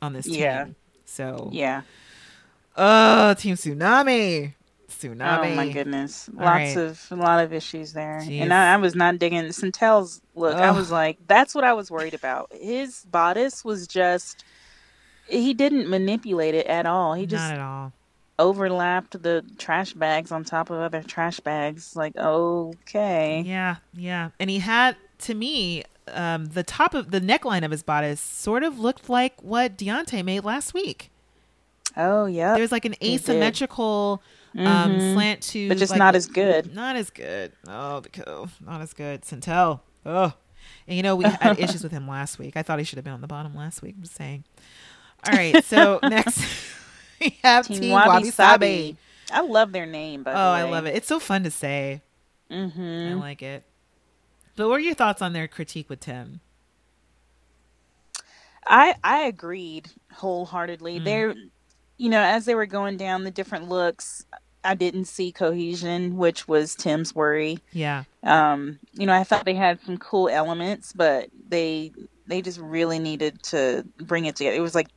on this team. Yeah. So, Yeah. oh, Team Tsunami. Tsunami. Oh my goodness. All Lots right. of a lot of issues there. Jeez. And I, I was not digging Sentell's look. I was like, that's what I was worried about. His bodice was just he didn't manipulate it at all. He just Not at all. Overlapped the trash bags on top of other trash bags. Like, okay. Yeah, yeah. And he had to me, um, the top of the neckline of his bodice sort of looked like what Deyonte made last week. Oh yeah. There was like an asymmetrical um, Mhm. slant to, But just like, not as good. Not as good. Oh, not as good. Sentell. Oh, and you know we had issues with him last week. I thought he should have been on the bottom last week. I'm just saying. All right, so next we have Team Team, Wabi Wabi Sabi. Sabi. I love their name, by Oh, I love it. It's so fun to say. I Mm-hmm. like it. But what are your thoughts on their critique with Tim? I I agreed wholeheartedly. Mm. They're, you know, as they were going down the different looks, I didn't see cohesion, which was Tim's worry. Yeah. Um, you know, I thought they had some cool elements, but they they just really needed to bring it together. It was like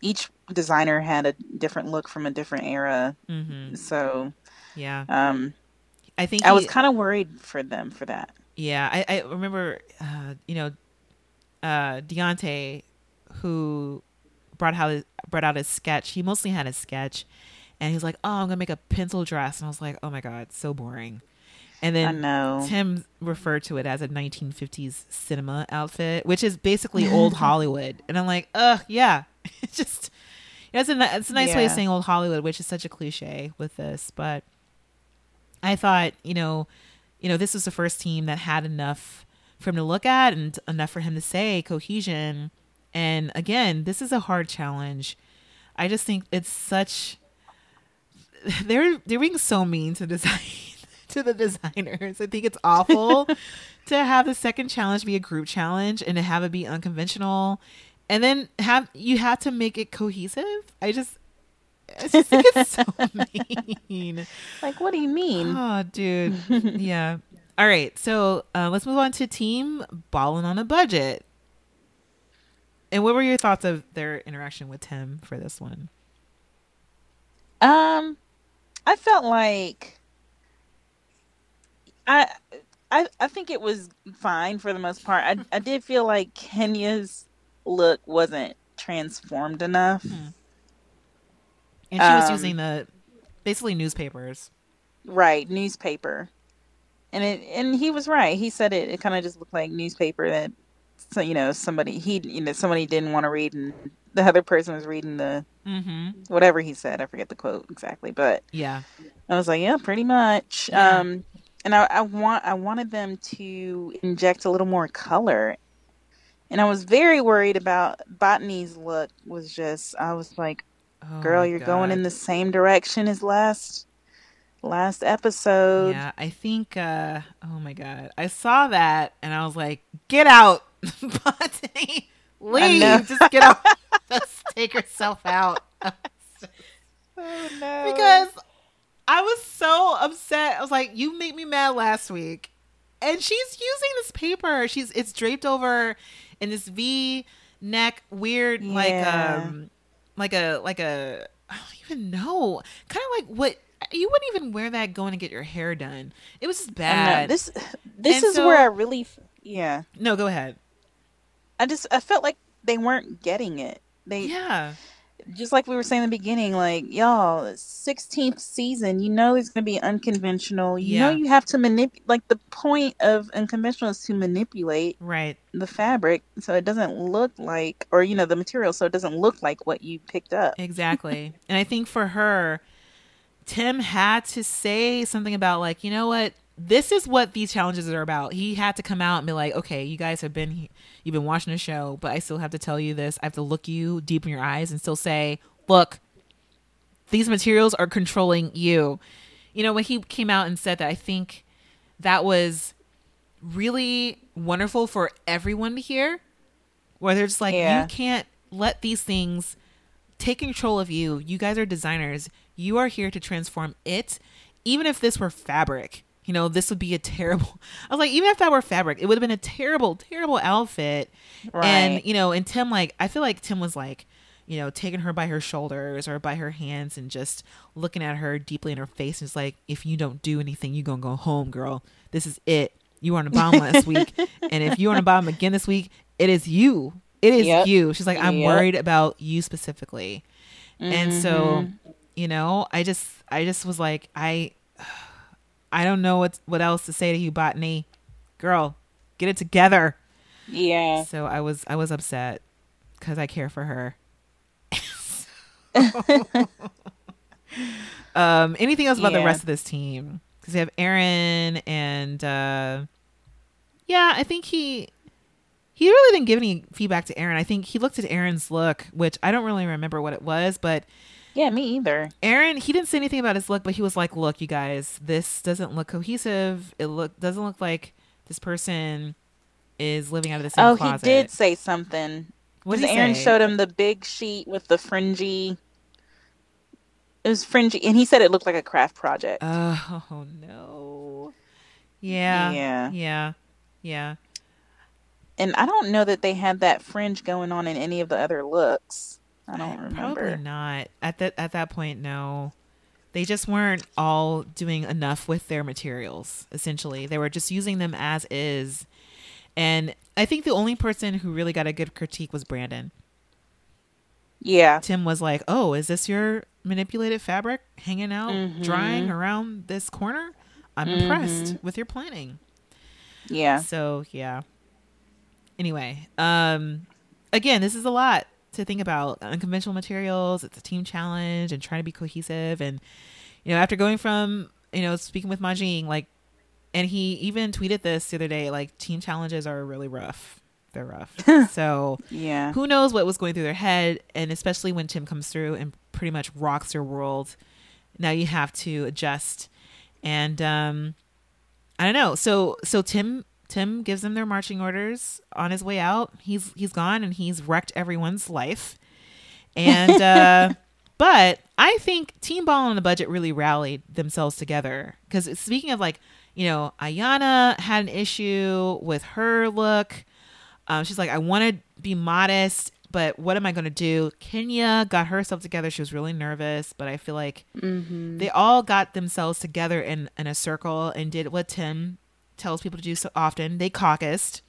each designer had a different look from a different era, Mm-hmm. so Yeah. um, I think I was kind of worried for them for that. Yeah, I, I remember, uh, you know, uh, Deyonte, who brought out his, brought out his sketch. He mostly had a sketch, and he's like, "Oh, I'm gonna make a pencil dress," and I was like, "Oh my god, so boring." And then. Tim referred to it as a 1950s cinema outfit, which is basically old Hollywood, and I'm like, ugh, yeah." It's just it's a it's a nice way of saying old Hollywood, which is such a cliche with this, but I thought, you know, you know, this was the first team that had enough for him to look at and enough for him to say cohesion. And again, this is a hard challenge. I just think it's such they're they're being so mean to design to the designers. I think it's awful to have the second challenge be a group challenge and to have it be unconventional and then have you have to make it cohesive. I just I just think it's so mean. Like, what do you mean? Oh, dude. yeah. All right. So uh, let's move on to team balling on a budget. And what were your thoughts of their interaction with Tim for this one? Um, I felt like I, I, I think it was fine for the most part. I, I did feel like Kenya's look wasn't transformed enough. And she was Um, using the basically newspapers. Right, newspaper, and it, and he was right. He said it. It kind of just looked like newspaper that, so you know, somebody he, you know, somebody didn't want to read, and the other person was reading the Mm-hmm. whatever he said. I forget the quote exactly, but Yeah. I was like, yeah, pretty much. Yeah. Um, and I, I want I wanted them to inject a little more color, and I was very worried about Batani's look. Was just I was like, Oh Girl, you're going in the same direction as last last episode. Yeah, I think. uh Oh my god, I saw that and I was like, "Get out, Botany, leave, just get out, just take yourself out." Oh no. because I was so upset. I was like, "You made me mad last week," and she's using this paper. She's it's draped over in this V neck, weird like Yeah. um like a like a I don't even know, kind of like what you wouldn't even wear that going to get your hair done. It was just bad. This this And is so- where I really yeah. no, go ahead. I just I felt like they weren't getting it. They Yeah, just like we were saying in the beginning, like y'all, 16th season, you know it's going to be unconventional. You know you have to manipulate. Like the point of unconventional is to manipulate right. the fabric so it doesn't look like, or you know, the material so it doesn't look like what you picked up. Exactly. and I think for her, Tim had to say something about like, you know what? This is what these challenges are about. He had to come out and be like, okay, you guys have been you've been watching the show, but I still have to tell you this. I have to look you deep in your eyes and still say, look, these materials are controlling you. You know, when he came out and said that, I think that was really wonderful for everyone to hear. Where they're just like, Yeah. you can't let these things take control of you. You guys are designers. You are here to transform it. Even if this were fabric, you know, this would be a terrible. I was like, even if that were fabric, it would have been a terrible, terrible outfit. Right. And, you know, and Tim, like, I feel like Tim was like, you know, taking her by her shoulders or by her hands and just looking at her deeply in her face and just like, if you don't do anything, you gonna go home, girl. This is it. You were on the bomb last week. And if you're on the bomb again this week, it is you. It is Yep. you. She's like, I'm Yep. worried about you specifically. And so, Mm-hmm. you know, I just I just was like, I I don't know what what else to say to you, Batani. Girl, get it together. Yeah. So I was I was upset because I care for her. um, anything else about the rest of this team? Because we have Aaron and uh, yeah, I think he he really didn't give any feedback to Aaron. I think he looked at Aaron's look, which I don't really remember what it was, but Yeah, me either. Aaron, he didn't say anything about his look, but he was like, "Look, you guys, this doesn't look cohesive. It look doesn't look like this person is living out of the same Oh, closet." he did say something. What did 'Cause he Aaron say? showed him the big sheet with the fringy. It was fringy, and he said it looked like a craft project. Oh no. Yeah. Yeah. Yeah. Yeah. and I don't know that they had that fringe going on in any of the other looks. I don't Probably remember. not. At that at that point, no. They just weren't all doing enough with their materials, essentially. They were just using them as is. And I think the only person who really got a good critique was Brandon. Yeah, Tim was like, "Oh, is this your manipulated fabric hanging out, Mm-hmm. drying around this corner? I'm impressed with your planning." yeah, So yeah. Anyway, um, again, this is a lot to think about. Unconventional materials. It's a team challenge and trying to be cohesive. And you know, after going from you know speaking with Mah-Jing, like, and he even tweeted this the other day, like team challenges are really rough. They're rough. so yeah. who knows what was going through their head and especially when tim comes through and pretty much rocks your world now you have to adjust and um i don't know so so tim tim gives them their marching orders on his way out. He's he's gone and he's wrecked everyone's life. And uh but i think team ball on the budget really rallied themselves together. Because speaking of like you know ayana had an issue with her look. Um, she's like, I want to be modest, but what am I going to do? Kenya got herself together. She was really nervous, but I feel like they all got themselves together in, in a circle and did what Tim tells people to do so often. They caucused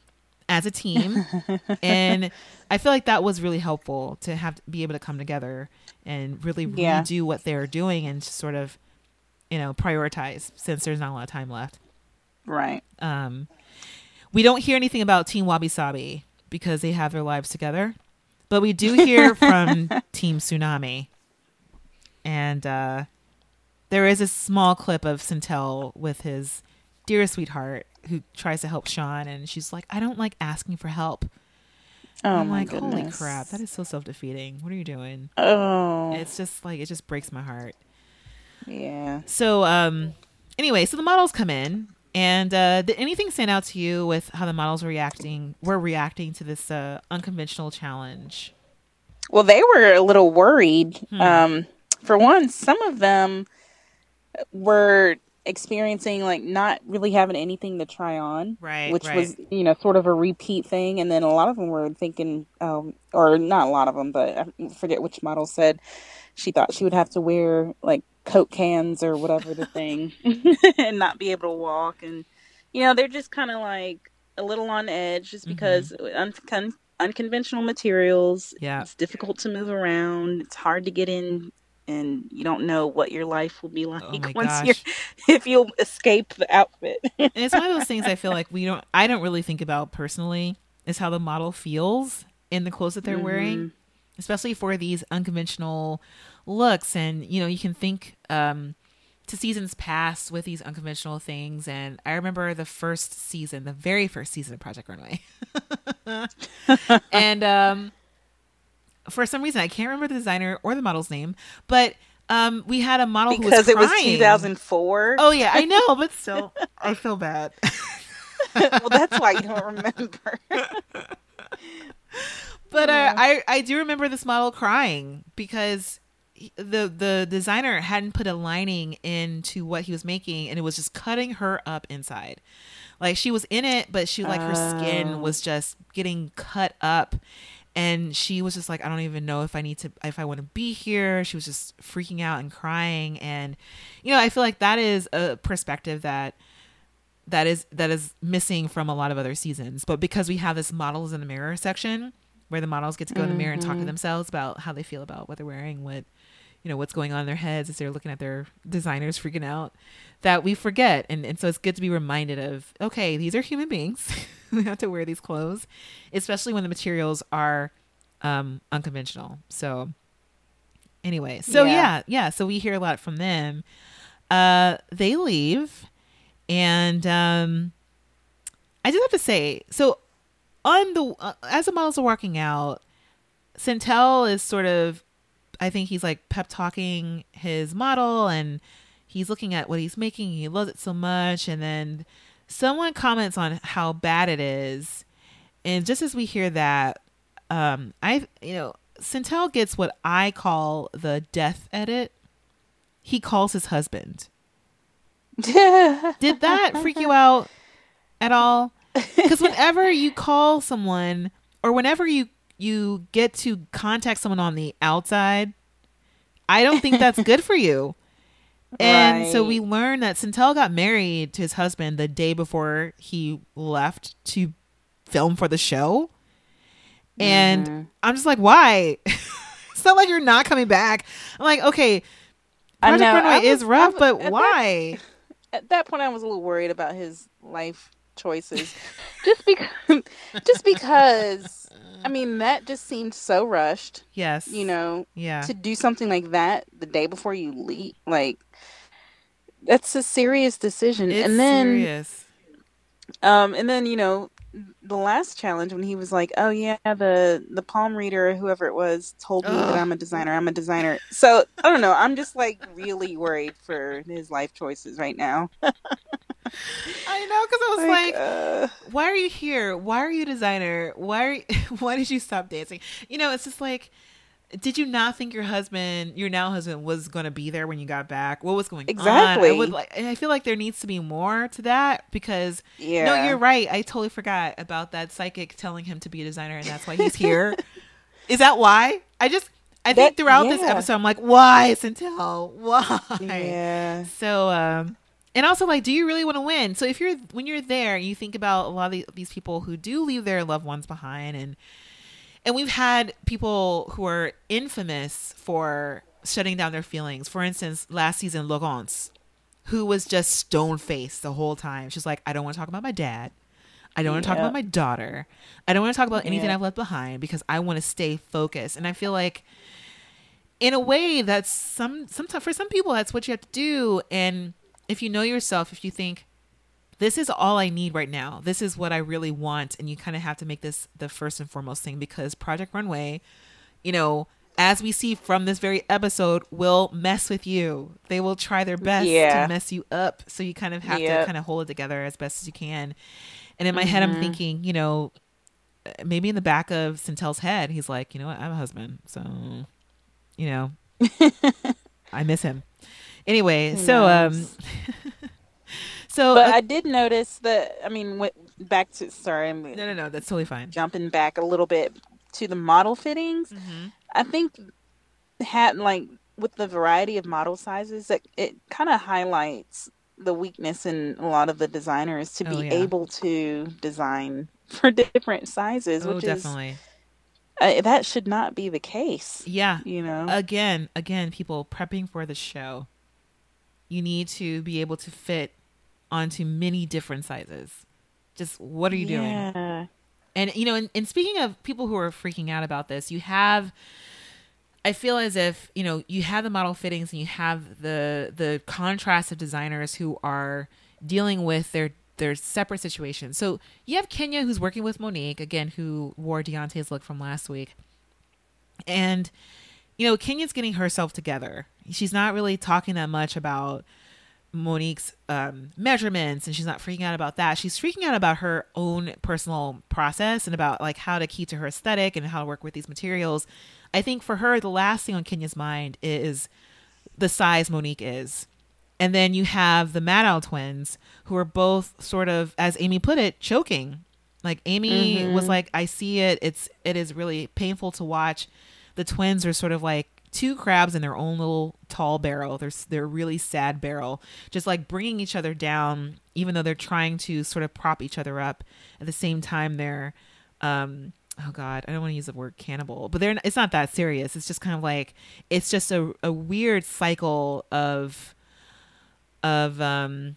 as a team. and I feel like that was really helpful to have to be able to come together and really Yeah. redo what they're doing and sort of, you know, prioritize since there's not a lot of time left. Right. Um, we don't hear anything about Team Wabi Sabi because they have their lives together, but we do hear from Team Tsunami, and uh, there is a small clip of Sentell with his dear sweetheart who tries to help Shawn, and she's like, "I don't like asking for help." Oh I'm my like, holy crap, that is so self defeating. What are you doing? Oh, It's just like it just breaks my heart. yeah. So, um, anyway, so the models come in, and uh, did anything stand out to you with how the models were reacting? Were reacting to this uh, unconventional challenge? Well, they were a little worried. Hmm. Um, for one, some of them were experiencing like not really having anything to try on, Right, Which right. was you know sort of a repeat thing, and then a lot of them were thinking, um, or not a lot of them, but I forget which model said she thought she would have to wear like Coke cans or whatever the thing, and not be able to walk, and you know they're just kind of like a little on edge just because uncon- unconventional materials. Yeah. it's difficult to move around. It's hard to get in. And you don't know what your life will be like Oh once you're if you'll escape the outfit. And it's one of those things I feel like we don't. I don't really think about personally. Is how the model feels in the clothes that they're wearing, especially for these unconventional looks. And you know, you can think um, to seasons past with these unconventional things. And I remember the first season, the very first season of Project Runway, and um, for some reason I can't remember the designer or the model's name, but um, we had a model who was because it was 2004. Oh yeah, I know, but still, I feel bad. well, that's why you don't remember. But uh, I I do remember this model crying because he- the the designer hadn't put a lining into what he was making, and it was just cutting her up inside. Like she was in it, but she like her skin was just getting cut up, and she was just like, I don't even know if I need to if I want to be here. She was just freaking out and crying, and you know I feel like that is a perspective that that is that is missing from a lot of other seasons. But because we have this models in the mirror section where the models get to go in the mirror and talk to mm-hmm. themselves about how they feel about what they're wearing, what you know, what's going on in their heads as they're looking at their designers freaking out, that we forget. And and so it's good to be reminded of, okay, these are human beings. we have to wear these clothes, especially when the materials are um unconventional. So anyway, so Yeah. yeah, yeah, so we hear a lot from them. Uh they leave and um I just have to say, so on the uh, as the models are walking out, Sentell is sort of, I think he's like pep talking his model, and he's looking at what he's making. He loves it so much, and then someone comments on how bad it is, and just as we hear that, um, I you know Sentell gets what I call the death edit. He calls his husband. Did that freak you out at all? Because whenever you call someone, or whenever you you get to contact someone on the outside, I don't think that's good for you. And so we learned that Sentell got married to his husband the day before he left to film for the show. And Mm-hmm. I'm just like, why? it's not like you're not coming back. I'm like, okay, I Project know, Runway I is was- rough, was- but at that- why? At that point, I was a little worried about his life choices, just because. just because, I mean, that just seemed so rushed. Yes. You know, Yeah. to do something like that the day before you leave, like that's a serious decision. It's and then, serious. um, and then you know, the last challenge when he was like, "Oh yeah, the the palm reader, or whoever it was, told me that I'm a designer. I'm a designer." So I don't know. I'm just like really worried for his life choices right now. I know because I was like, uh, why are you here? Why are you a designer? Why are you, why did you stop dancing? You know, it's just like, did you not think your husband, your now husband, was going to be there when you got back? What was going on? I Exactly. like, I feel like there needs to be more to that because yeah, no, you're right. I totally forgot about that psychic telling him to be a designer, and that's why he's here. Is that why? I just. I think That- throughout this episode, I'm like, why, Sentell? Why? Yeah. So, um, and also like, do you really want to win? So if you're when you're there, you think about a lot of these people who do leave their loved ones behind, and and we've had people who are infamous for shutting down their feelings. For instance, last season, Laurence, who was just stone faced the whole time. She's like, I don't want to talk about my dad. I don't want to talk about my daughter. I don't want to talk about anything Yeah. I've left behind because I want to stay focused. And I feel like in a way that's some sometimes for some people that's what you have to do and if you know yourself if you think this is all I need right now. This is what I really want. And you kind of have to make this the first and foremost thing because Project Runway, you know, as we see from this very episode, will mess with you. They will try their best Yeah. to mess you up. So you kind of have to kind of hold it together as best as you can. And in my head, I'm mm-hmm. thinking, you know, uh, maybe in the back of Sentell's head, he's like, you know what, I have a husband, so you know, I miss him. Anyway, so um, so But uh, I did notice that. I mean, went back to sorry, I'm no, no, no, that's totally fine. jumping back a little bit to the model fittings. Mm-hmm. I think had like with the variety of model sizes, it, it kind of highlights the weakness in a lot of the designers to Oh, be yeah. able to design for different sizes, Oh, which definitely. is uh, that should not be the case. Yeah. You know, Again, again, people prepping for the show, you need to be able to fit onto many different sizes. Just what are you doing? And you know, and, and speaking of people who are freaking out about this, you have I feel as if, you know, you have the model fittings and you have the the contrast of designers who are dealing with their their separate situations. So you have Kenya who's working with Monique, again, who wore Deyonte's look from last week. And you know, Kenya's getting herself together. She's not really talking that much about Monique's um, measurements and she's not freaking out about that. She's freaking out about her own personal process and about like how to key to her aesthetic and how to work with these materials. I think for her, the last thing on Kenya's mind is the size Monique is. And then you have the Maddow twins who are both sort of, as Amy put it, choking. Like Amy was like, I see it. It's it is really painful to watch. The twins are sort of like two crabs in their own little tall barrel. They're they're really sad barrel, just like bringing each other down, even though they're trying to sort of prop each other up. At the same time, they're, um, oh god, I don't want to use the word cannibal, but they're. It's not that serious. It's just kind of like it's just a a weird cycle of of um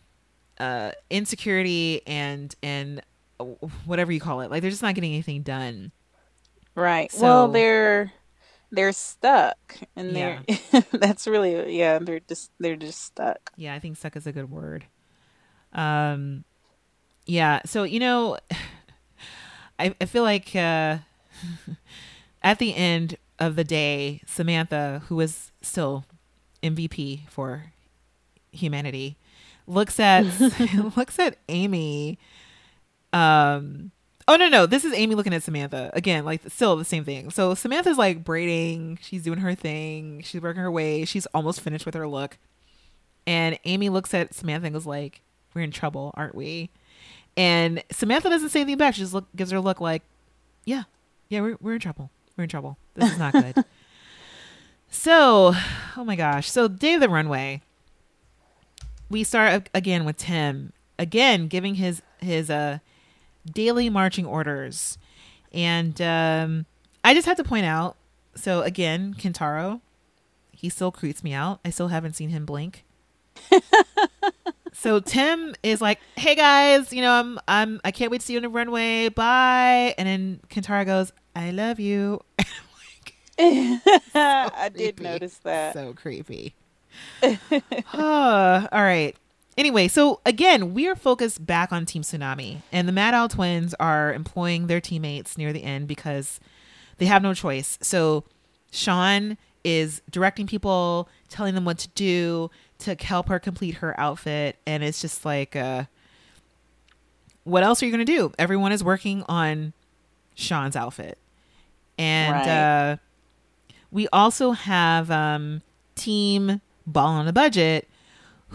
uh insecurity and and uh, whatever you call it like they're just not getting anything done Right. So- well, they're they're stuck, and they're that's really yeah. They're just they're just stuck. yeah i think stuck is a good word um yeah so you know i, I feel like uh at the end of the day samantha who is still mvp for humanity looks at looks at amy um oh no no this is amy looking at samantha. Again like still the same thing. So samantha's like braiding. She's doing her thing. She's working her way. She's almost finished with her look. And amy looks at samantha and goes like we're in trouble aren't we? And samantha doesn't say anything back. She just look, gives her a look like yeah yeah we're, we're in trouble. We're in trouble. This is not good. So oh my gosh. So day of the runway. We start again with Tim. Again giving his his uh daily marching orders. And um I just have to point out so again, Kentaro, he still creeps me out. I still haven't seen him blink. so Tim is like, "Hey guys, you know, I'm I'm I can't wait to see you on the runway. Bye." And then Kentaro goes, "I love you." I did notice that. so creepy. Ah, all right. Anyway, so again, we are focused back on Team Tsunami, and the Mad Owl twins are employing their teammates near the end because they have no choice. So Shawn is directing people, telling them what to do to help her complete her outfit, and it's just like, uh, what else are you going to do? Everyone is working on Shawn's outfit, and Right. uh, we also have um, Team Ball on a Budget,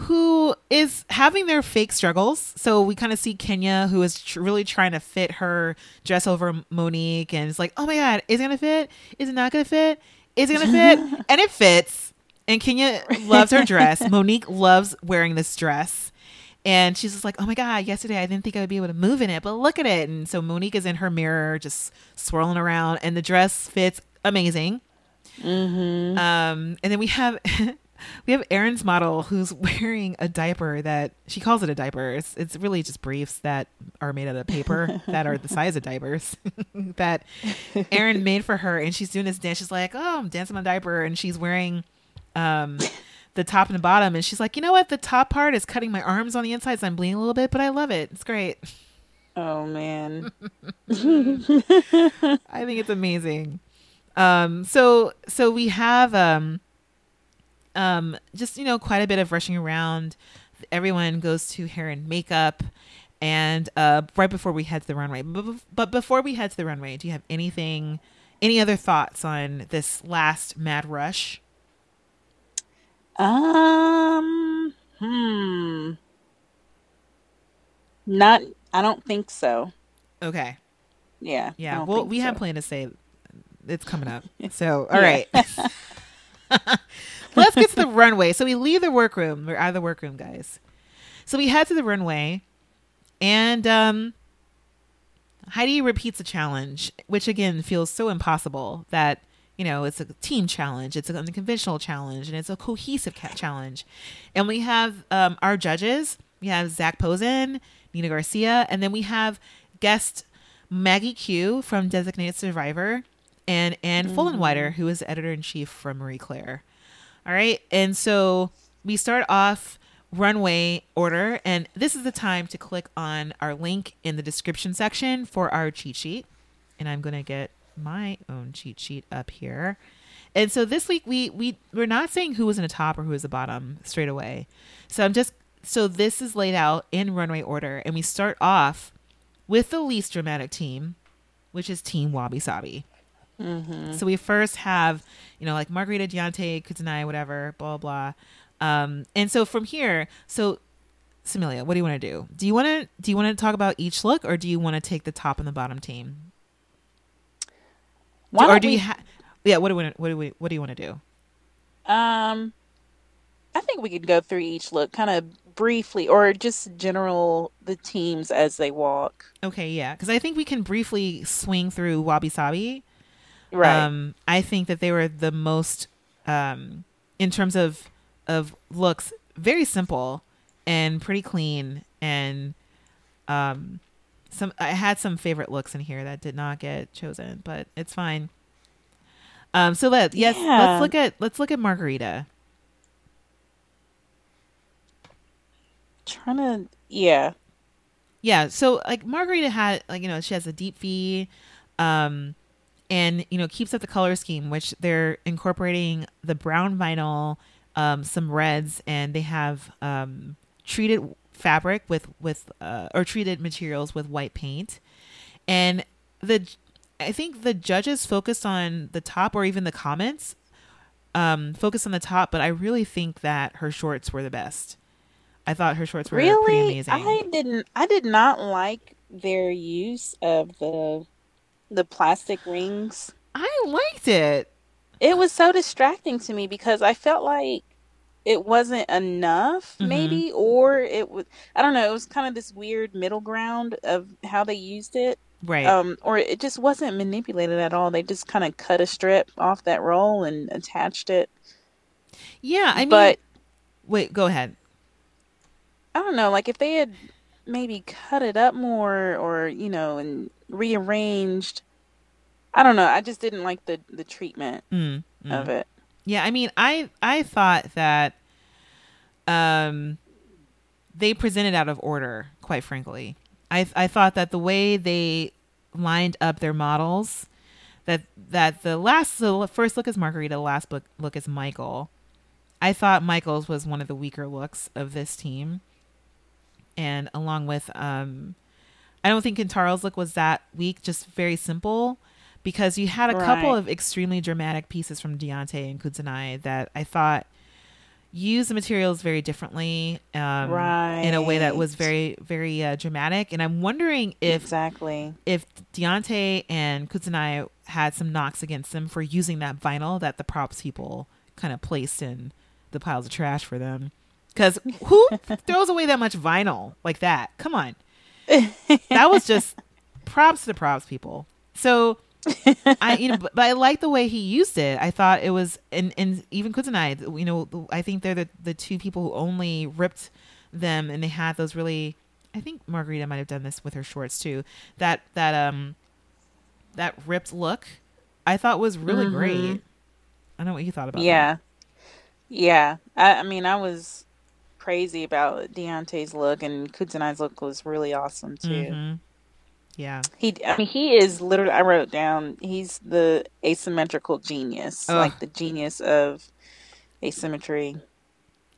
who is having their fake struggles. So we kind of see Kenya, who is tr- really trying to fit her dress over Monique, and it's like, oh my god, is it gonna fit? Is it not gonna fit? Is it gonna fit? and it fits. And Kenya loves her dress. Monique loves wearing this dress. And she's just like, oh my God, yesterday I didn't think I would be able to move in it, but look at it. And so Monique is in her mirror, just swirling around, and the dress fits amazing. Um, and then we have we have Erin's model who's wearing a diaper that she calls it a diaper. It's it's really just briefs that are made out of paper that are the size of diapers that Erin made for her, and she's doing this dance. She's like, "Oh, I'm dancing on a diaper," and she's wearing um the top and the bottom, and she's like, you know what? The top part is cutting my arms on the inside, so I'm bleeding a little bit, but I love it. It's great. Oh man. I think it's amazing. Um, so so we have um, um, just you know quite a bit of rushing around. Everyone goes to hair and makeup, and uh, right before we head to the runway. But, before we head to the runway, do you have anything, any other thoughts on this last mad rush? Um. Hmm. Not. I don't think so. Okay. Yeah. Yeah. Well, we have so. planned to say it's coming up. So, all Yeah. right. Let's get to the runway. So we leave the workroom. We're out of the workroom, guys. So we head to the runway, and um, Heidi repeats a challenge, which again feels so impossible that you know it's a team challenge, it's an unconventional challenge, and it's a cohesive ca- challenge. And we have um, our judges. We have Zac Posen, Nina Garcia, and then we have guest Maggie Q from Designated Survivor, and Anne Fullenwider, who is editor in chief from Marie Claire. All right. And so we start off runway order, and this is the time to click on our link in the description section for our cheat sheet. And I'm going to get my own cheat sheet up here. And so this week we we we're not saying who was in the top or who was the bottom straight away. So I'm just so this is laid out in runway order, and we start off with the least dramatic team, which is Team Wabi Sabi. So we first have, you know, like Margarita, Deyonte, Kudzanai, whatever, blah blah. Um, and so from here, so Samilia, what do you want to do? Do you want to do you want to talk about each look, or do you want to take the top and the bottom team, Why or don't do we, you? Ha- yeah, what do we, what do we what do you want to do? Um, I think we could go through each look kind of briefly, or just general the teams as they walk. Okay, yeah, because I think we can briefly swing through Wabi Sabi. Right. Um, I think that they were the most, um, in terms of of looks, very simple and pretty clean. And um, some I had some favorite looks in here that did not get chosen, but it's fine. Um, so let yes, Yeah. let's look at let's look at Margarita. Trying to, yeah. Yeah, so like Margarita had like you know she has a deep V, um, and you know keeps up the color scheme, which they're incorporating the brown vinyl, um, some reds, and they have um, treated fabric with with uh, or treated materials with white paint, and the I think the judges focused on the top or even the comments, um, focused on the top, but I really think that her shorts were the best. I thought her shorts were pretty Really, amazing. I didn't. I did not like their use of the the plastic rings. I liked it. It was so distracting to me because I felt like it wasn't enough, Mhm. maybe, or it was. I don't know. It was kind of this weird middle ground of how they used it. Right. um, or it just wasn't manipulated at all. They just kind of cut a strip off that roll and attached it. yeah, I mean, but wait, go ahead. I don't know, like if they had maybe cut it up more, or you know, and rearranged. I don't know. I just didn't like the the treatment Mm, mm. of it. Yeah, I mean, I I thought that um they presented out of order, quite frankly. I I thought that the way they lined up their models that that the last the first look is Margarita, the last look look is Michael. I thought Michael's was one of the weaker looks of this team. And along with um I don't think Kentaro's look was that weak, just very simple because you had a couple of extremely dramatic pieces from Deyonte and Kudzanai that I thought used the materials very differently um, in a way that was very, very uh, dramatic. And I'm wondering if exactly. if Deyonte and Kudzanai had some knocks against them for using that vinyl that the props people kind of placed in the piles of trash for them. Because who throws away that much vinyl like that? Come on. That was just props to the props people. So I you know but, but I like the way he used it. I thought it was and and even Kudzanai, you know, I think they're the the two people who only ripped them and they had those really I think Margarita might have done this with her shorts too. That that um that ripped look I thought was really Mhm. great. I don't know what you thought about that. Yeah. Yeah, I, I mean, I was crazy about Deyonte's look, and Kudzanai's look was really awesome too. Mhm. Yeah. He, I mean, he is literally. I wrote down. He's the asymmetrical genius, Ugh. like the genius of asymmetry.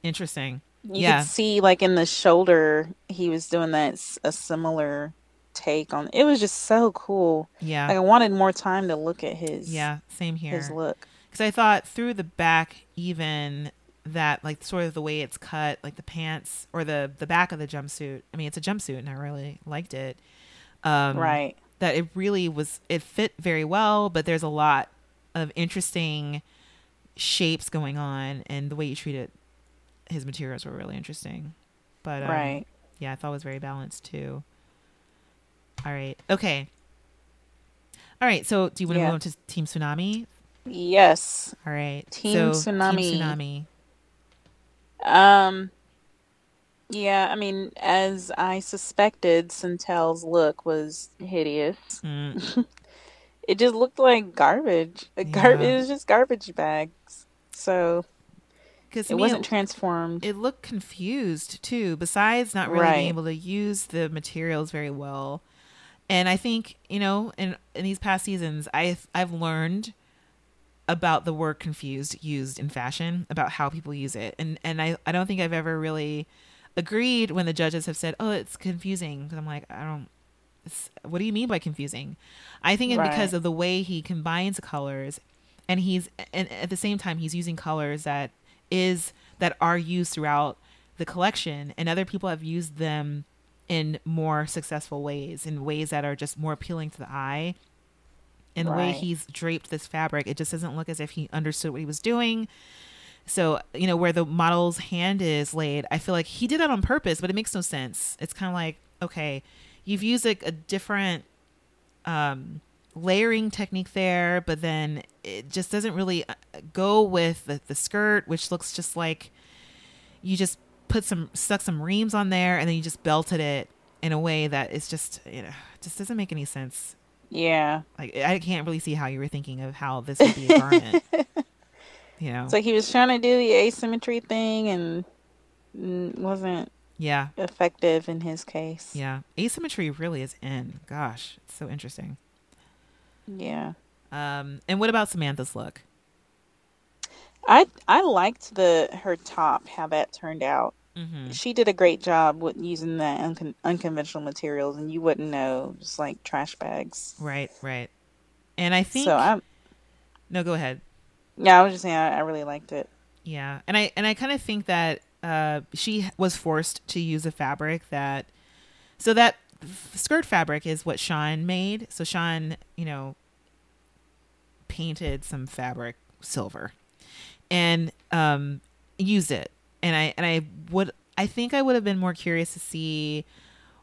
Interesting. You Yeah. could see, like in the shoulder, he was doing that a similar take on. It was just so cool. Yeah. Like I wanted more time to look at his yeah. Same here. his look. because I thought through the back even that like sort of the way it's cut, like the pants or the the back of the jumpsuit. I mean, it's a jumpsuit, and I really liked it. Um, Right. That it really was. It fit very well, but there's a lot of interesting shapes going on, and the way you treated his materials were really interesting. But um, Right. yeah, I thought it was very balanced too. All right. Okay. All right. So, do you want to Yeah. move on to Team Tsunami? Yes. All right. Team so, Tsunami. Team Tsunami. Um. Yeah, I mean, as I suspected, Sentell's look was hideous. Mm, It just looked like garbage. Gar- Yeah. It was just garbage bags. So Because it wasn't transformed. it looked confused too. Besides not really Right. being able to use the materials very well, and I think you know, in in these past seasons, I've I've learned about the word confused used in fashion, about how people use it, and and I I don't think I've ever really agreed when the judges have said, "Oh, it's confusing," because I'm like, I don't. What do you mean by confusing? I think it's because of the way he combines colors, and he's and at the same time he's using colors that is that are used throughout the collection, and other people have used them in more successful ways, in ways that are just more appealing to the eye. And the way he's draped this fabric, it just doesn't look as if he understood what he was doing. So, you know, where the model's hand is laid, I feel like he did that on purpose, but it makes no sense. It's kind of like, okay, you've used like a different um, layering technique there, but then it just doesn't really uh, go with the, the skirt, which looks just like you just put some, stuck some reams on there and then you just belted it in a way that it's just, you know, just doesn't make any sense. Yeah. Like, I can't really see how you were thinking of how this would be a garment. you know? It's like he was trying to do the asymmetry thing and wasn't yeah. effective in his case. Yeah. Asymmetry really is in. Gosh, it's so interesting. Yeah. Um, and what about Samantha's look? I I liked the her top how that turned out. Mm-hmm. She did a great job with using the uncon- unconventional materials, and you wouldn't know, just like trash bags. Right, right. And I think So I'm no, go ahead. yeah, I was just saying I, I really liked it. Yeah, and I and I kind of think that uh, she was forced to use a fabric that, so that skirt fabric is what Shawn made. So Shawn, you know, painted some fabric silver, and um, used it. And I and I would I think I would have been more curious to see,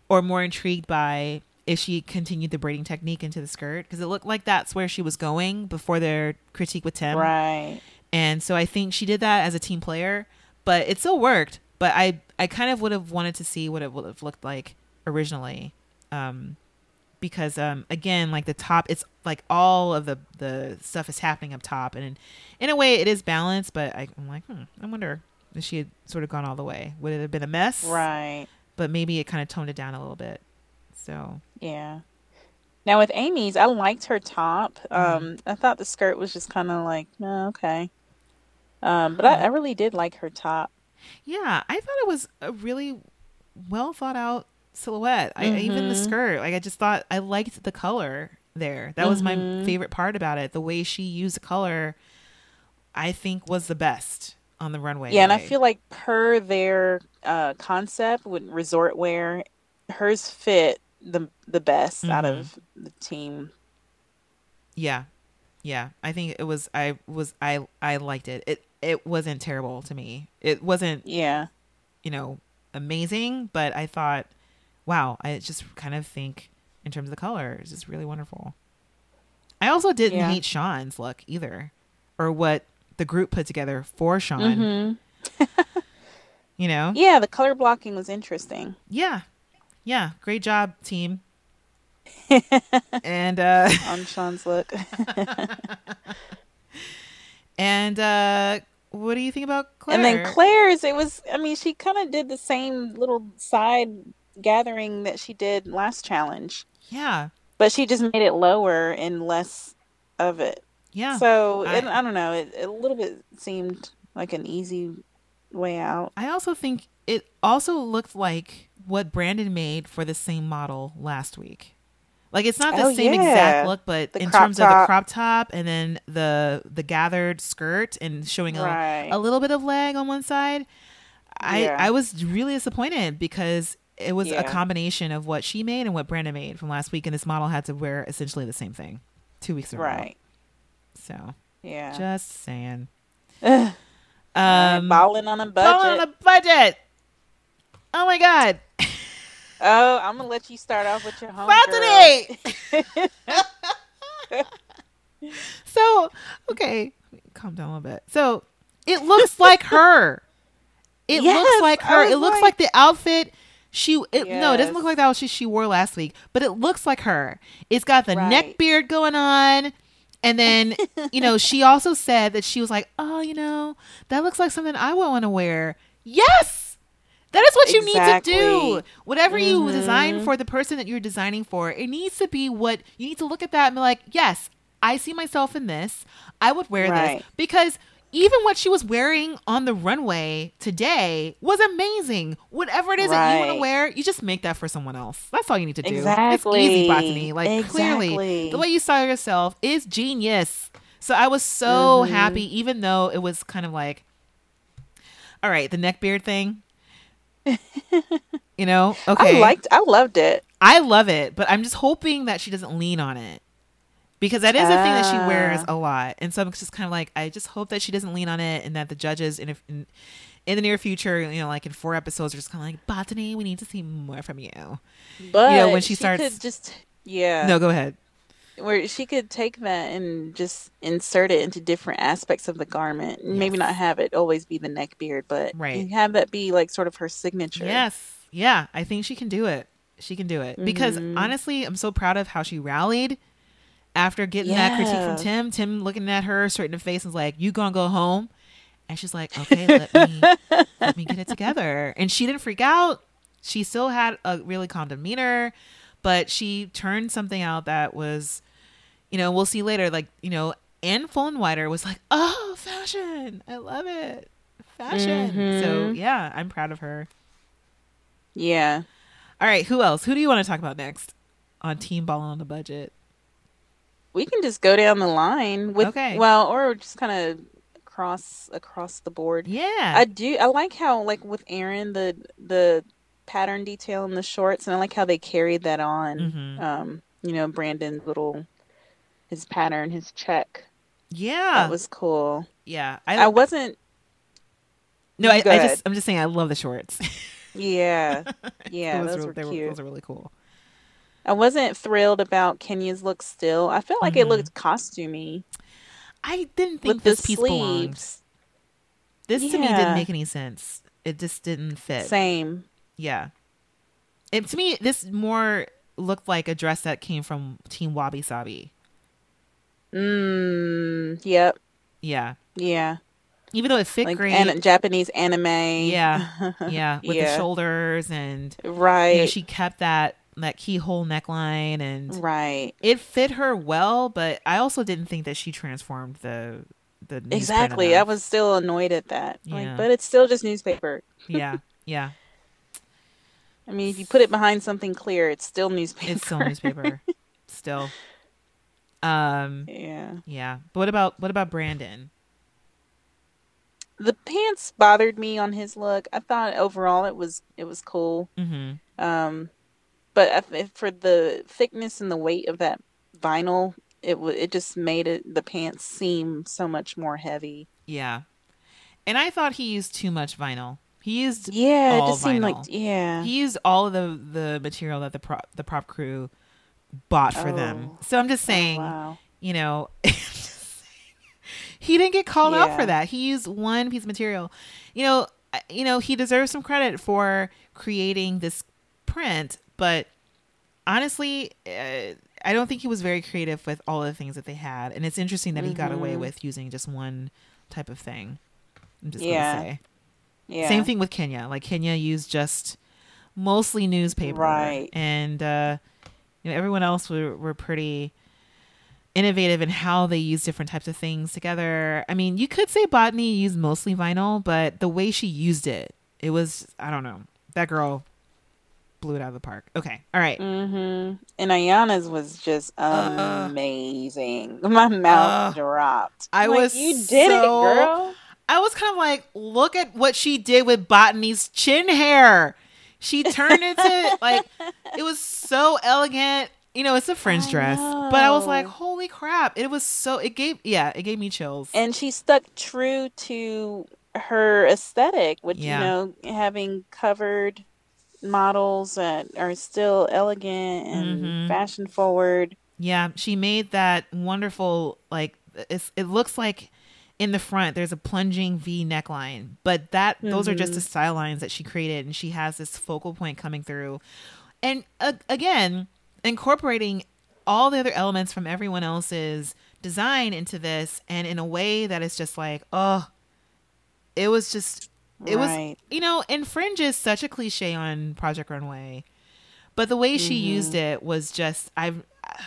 or more intrigued by if she continued the braiding technique into the skirt because it looked like that's where she was going before their critique with Tim. Right. And so I think she did that as a team player, but it still worked. But I, I kind of would have wanted to see what it would have looked like originally. Um, because um, again, like the top, it's like all of the, the stuff is happening up top. And in, in a way, it is balanced, but I, I'm like, hmm, I wonder if she had sort of gone all the way. Would it have been a mess? Right. But maybe it kind of toned it down a little bit. So, Yeah. Now with Amy's, I liked her top. Um, I thought the skirt was just kind of like, oh, okay. Um, but I, I really did like her top. Yeah, I thought it was a really well thought out silhouette. I even the skirt, like I just thought I liked the color there. That was my favorite part about it. The way she used the color, I think was the best on the runway. Yeah, and I feel like per their uh, concept with resort wear, hers fit the the best out of the team. yeah, yeah. I think it was. I was. I I liked it. It it wasn't terrible to me. It wasn't Yeah. you know amazing, but I thought, wow. I just kind of think in terms of the color, it's just really wonderful. I also didn't Yeah. hate Shawn's look either, or what the group put together for Shawn. Mm-hmm. You know, Yeah, the color blocking was interesting. yeah, yeah, great job, team. and uh, on Shawn's look. and uh, what do you think about Claire? And then Claire's, it was, I mean, she kind of did the same little side gathering that she did last challenge, yeah, but she just made it lower and less of it. Yeah. So, I- and I don't know, it, it a little bit seemed like an easy way out. I also think it also looked like what Brandon made for the same model last week. Like it's not the Oh, same yeah. exact look, but The in terms of the crop top and then the the gathered skirt and showing a, Right. a little bit of leg on one side, I Yeah. I was really disappointed because it was Yeah. a combination of what she made and what Brandon made from last week, and this model had to wear essentially the same thing two weeks in a row. Right. So Yeah. just saying. Um, balling on a budget. balling on a budget. Oh my god. oh, I'm gonna let you start off with your home. Batani! so, okay, calm down a little bit. So, it looks like her. It Yes, looks like her. It looks like- like the outfit she it, no, it doesn't look like that outfit she wore last week, but it looks like her. It's got the neck beard going on. And then, you know, she also said that she was like, "Oh, you know, that looks like something I would want to wear." Yes. That is what you need to do. Whatever you Mhm. design for the person that you're designing for, it needs to be what you need to look at that and be like, yes, I see myself in this. I would wear Right. this because even what she was wearing on the runway today was amazing. Whatever it is that you want to wear, you just make that for someone else. That's all you need to do. It's Exactly. easy, Batani. Like clearly, the way you saw yourself is genius. So I was so Mm-hmm. happy, even though it was kind of like, all right, the neck beard thing. you know, okay. I liked. I loved it. I love it, but I'm just hoping that she doesn't lean on it because that is a thing that she wears Ah. a lot, and so I'm just kind of like, I just hope that she doesn't lean on it, and that the judges in in, in the near future, you know, like in four episodes, are just kind of like, Batani, we need to see more from you. But when she starts- could just yeah, No, go ahead. where she could take that and just insert it into different aspects of the garment. Maybe not have it always be the neck beard, but Right. have that be like sort of her signature. Yes, yeah, I think she can do it. She can do it because Mhm. honestly, I'm so proud of how she rallied after getting that critique from Tim. Tim looking at her straight in the face and was like, "You gonna go home?" And she's like, "Okay, let me let me get it together." And she didn't freak out. She still had a really calm demeanor, but she turned something out that was, you know, we'll see later. Like you know, Anne Fullenwider was like, "Oh, fashion! I love it, fashion." So Mhm. yeah, I'm proud of her. Yeah. All right, who else? Who do you want to talk about next on Team Ball on the Budget? We can just go down the line with Okay. well, or just kind of across across the board. Yeah. I do. I like how, like with Aaron, the the pattern detail in the shorts, and I like how they carried that on. Mhm. Um, you know, Brandon's little his pattern, his check. yeah. That was cool. yeah. I, I wasn't. no, I, I, just I'm just saying I love the shorts. Yeah, yeah, those, those were, were they were those are really cool. I wasn't thrilled about Kenya's look. Still, I felt like it Mhm. looked costumey I didn't think this the piece belonged. sleeves. This to me didn't make any sense. It just didn't fit. Same. Yeah. It, to me, this more looked like a dress that came from Team Wabi Sabi. Mm. Yep. Yeah. Yeah. Even though it fit Like great. an- Japanese anime. Yeah. yeah. With the shoulders and Right. you know, she kept that that keyhole neckline and right. it fit her well, but I also didn't think that she transformed the the Exactly. I was still annoyed at that. Yeah. Like, but it's still just newspaper. yeah, yeah. I mean, if you put it behind something clear, it's still newspaper. It's still newspaper. still. Um. yeah. Yeah. But what about what about Brandon? The pants bothered me on his look. I thought overall it was it was cool. Mm-hmm. Um, but for the thickness and the weight of that vinyl, it w- it just made it the pants seem so much more heavy. Yeah. And I thought he used too much vinyl. He used Yeah, it just seemed like yeah. he used all of the the material that the prop the prop crew bought for them. Oh. So I'm just Oh, saying, wow. you know, he didn't get called out for that. He used one piece of material. You know, you know, he deserves some credit for creating this print, but honestly, uh, I don't think he was very creative with all the things that they had. And it's interesting that he got away Mhm. with using just one type of thing. I'm just Yeah. gonna say. Yeah. Same thing with Kenya. Like Kenya used just mostly newspaper, Right. And uh, you know, everyone else were were pretty innovative in how they use different types of things together. I mean, you could say batani used mostly vinyl, but the way she used it, it was I don't know. That girl blew it out of the park. Okay, all right. Mm-hmm. And Ayana's was just amazing. My mouth Uh, dropped. I like, was you did it, girl. I was kind of like, look at what she did with Batani's chin hair. She turned it into like it was so elegant. You know, it's a French I dress, but I was like, holy crap! It was so. It gave yeah, it gave me chills. And she stuck true to her aesthetic, which Yeah. you know, having covered models that are still elegant and Mhm. fashion forward. Yeah, she made that wonderful like it's, it looks like in the front there's a plunging V neckline, but that those are just the style lines that she created, and she has this focal point coming through, and uh, again incorporating all the other elements from everyone else's design into this, and in a way that is just like oh, it was just it Right. was you know, and fringe is such a cliche on Project Runway, but the way she mm-hmm. used it was just I've uh,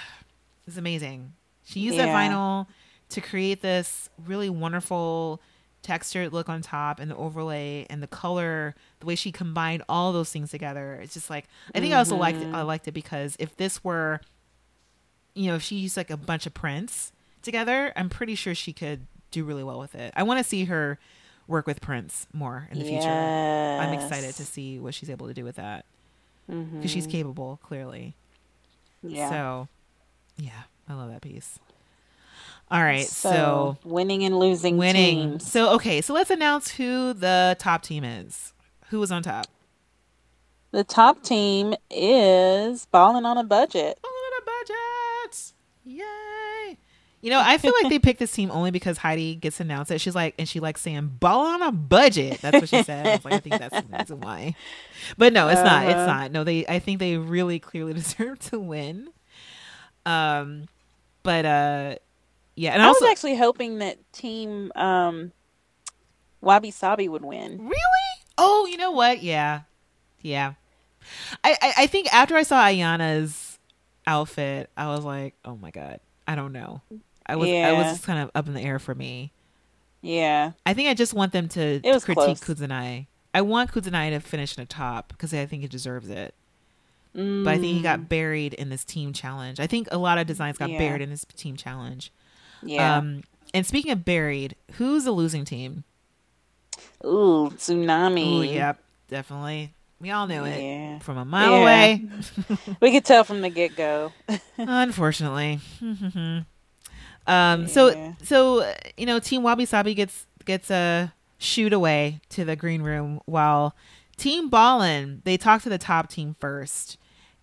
it's amazing. She used that vinyl to create this really wonderful textured look on top and the overlay and the color, the way she combined all those things together. It's just like I think I also liked it, I mm-hmm. liked it because if this were you know, if she used like a bunch of prints together, I'm pretty sure she could do really well with it. I want to see her work with prints more in the future. I'm excited to see what she's able to do with that mm-hmm. because she's capable, clearly. Yeah. So, yeah, I love that piece. All right, so, winning and losing winning. teams. So, okay, so let's announce who the top team is. Who was on top? The top team is balling on a budget. Oh, budget! You know, I feel like they picked this team only because Heidi gets announced it. She's like, and she likes saying "ball on a budget." That's what she said. I was like, I think that's the reason why. But no, it's not. It's Uh-huh. not. No, they. I think they really clearly deserve to win. Um, but uh, yeah, and I also was actually hoping that team um, Wabi Sabi would win. Really? Oh, you know what? Yeah, yeah. I, I I think after I saw Ayana's outfit, I was like, oh my god, I don't know. I was I was just kind of up in the air for me. Yeah. I think I just want them to It was critique close. Kudzanai. I want Kudzanai to finish in the top because I think he deserves it. But I think he got buried in this team challenge. I think a lot of designs got Mm. Yeah. buried in this team challenge. Yeah. Um, and speaking of buried, who's the losing team? Ooh, tsunami. Oh, yep, definitely. We all knew it Yeah. from a mile Yeah. away. We could tell from the get go. Unfortunately. um. So Yeah. so uh, you know, Team Wabi Sabi gets gets a shoot away to the green room while Team Ballin they talk to the top team first.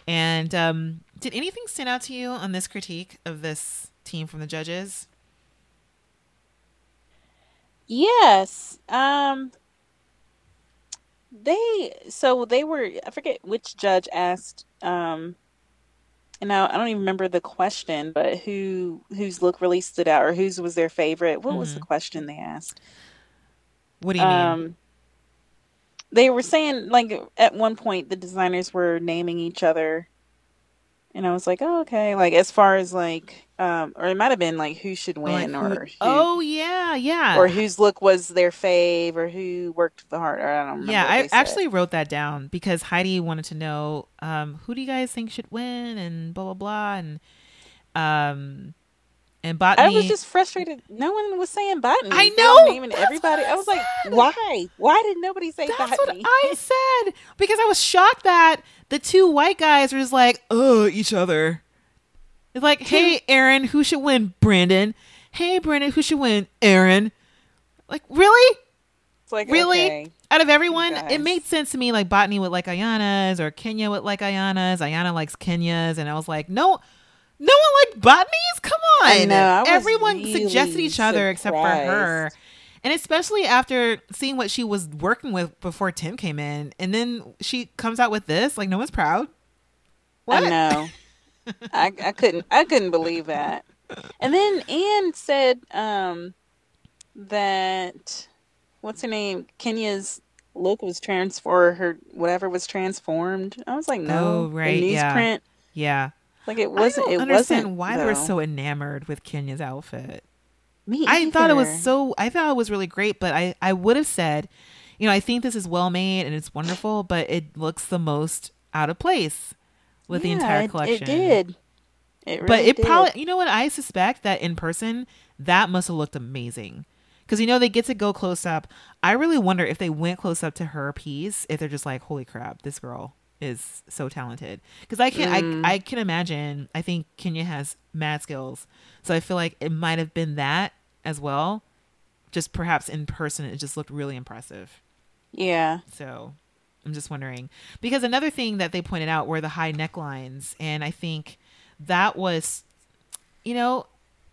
And um, did anything stand out to you on this critique of this team from the judges? Yes. Um they so they were I forget which judge asked um and I, I don't even remember the question, but who whose look really stood out or whose was their favorite. What was the question they asked? What do you mean? Um they were saying like at one point the designers were naming each other and I was like, oh, okay. Like as far as like um or it might have been like who should win who- or who, oh yeah, yeah. or whose look was their fave or who worked the hard or I don't remember. yeah, I said. actually wrote that down because Heidi wanted to know um, who do you guys think should win and blah blah blah and um and batani. I was just frustrated. No one was saying batani. I know! naming everybody. I I was like, why? Why did nobody say That's what batani? I said because I was shocked that the two white guys were just like, oh, each other. It's like, hey, Aaron, who should win? Brandon. Hey, Brandon, who should win? Aaron. Like, really? It's like Really? okay. Out of everyone, it made sense to me. Like Batani would like Ayana's, or Kenya would like Ayana's. Ayana likes Kenya's, and I was like, no, no one liked Batani's. Come on, I know, everyone suggested really each other except for her, and especially after seeing what she was working with before Tim came in, and then she comes out with this. Like, no one's proud. What? I know. I I couldn't I couldn't believe that. And then Anne said um that what's her name? Kenya's look was transformed. her whatever was transformed. I was like, no, Oh, right, The yeah. newsprint, Yeah. Like it wasn't. I don't it understand wasn't. why they were so enamored with Kenya's outfit. Me I thought it was so I thought it was really great, but I I would have said, you know, I think this is well made and it's wonderful, but it looks the most out of place with the entire collection. It did. It but it did. probably you know what I suspect that in person that must have looked amazing. Cuz you know they get to go close up. I really wonder if they went close up to her piece if they're just like holy crap, this girl is so talented. Cuz I can Mm. I I can imagine I think Kenya has mad skills. So I feel like it might have been that as well. Just perhaps in person it just looked really impressive. Yeah. So I'm just wondering because another thing that they pointed out were the high necklines, and I think that was, you know,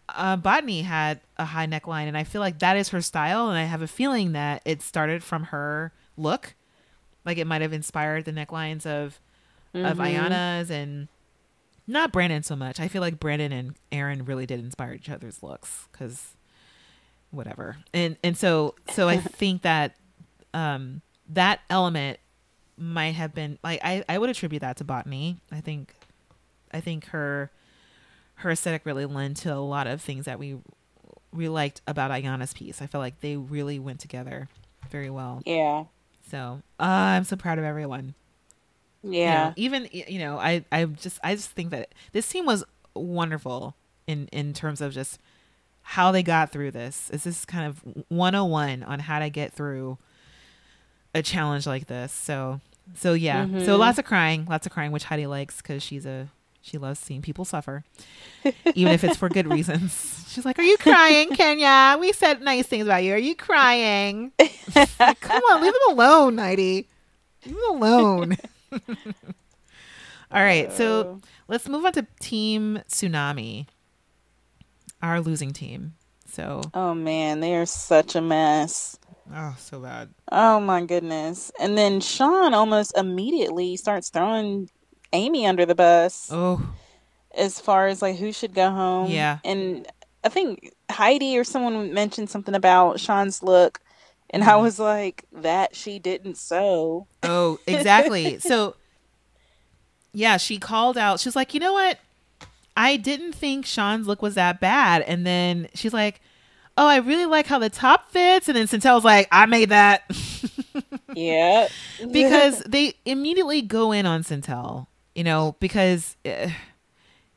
uh, Batani had a high neckline, and I feel like that is her style, and I have a feeling that it started from her look, like it might have inspired the necklines of of Ayana's and not Brandon so much. I feel like Brandon and Aaron really did inspire each other's looks because whatever, and and so so I think that um that element might have been like I, I would attribute that to batani. I think i think her her aesthetic really lent to a lot of things that we we liked about ayana's piece. I feel like they really went together very well. Yeah. So uh, i'm so proud of everyone you know, Yeah. even you know i i just i just think that this team was wonderful in in terms of just how they got through this is this kind of 101 on how to get through a challenge like this so so yeah so Mhm. lots of crying lots of crying which heidi likes because she's a she loves seeing people suffer even if it's for good reasons. She's like are you crying kenya? We said nice things about you. Are you crying? Like, come on leave him alone heidi. Leave him alone. All right so let's move on to team tsunami our losing team. So Oh man, they are such a mess. oh so bad. Oh my goodness. And then Shawn almost immediately starts throwing Amy under the bus oh as far as like who should go home. Yeah. And I think Heidi or someone mentioned something about Shawn's look and Mm-hmm. I was like, that she didn't sew. Oh, exactly. so, yeah, she called out. She's like, you know what? I didn't think Shawn's look was that bad. And then she's like, oh, I really like how the top fits. And then Sentell's like, I made that. Yeah. because they immediately go in on Sentell, you know, because uh,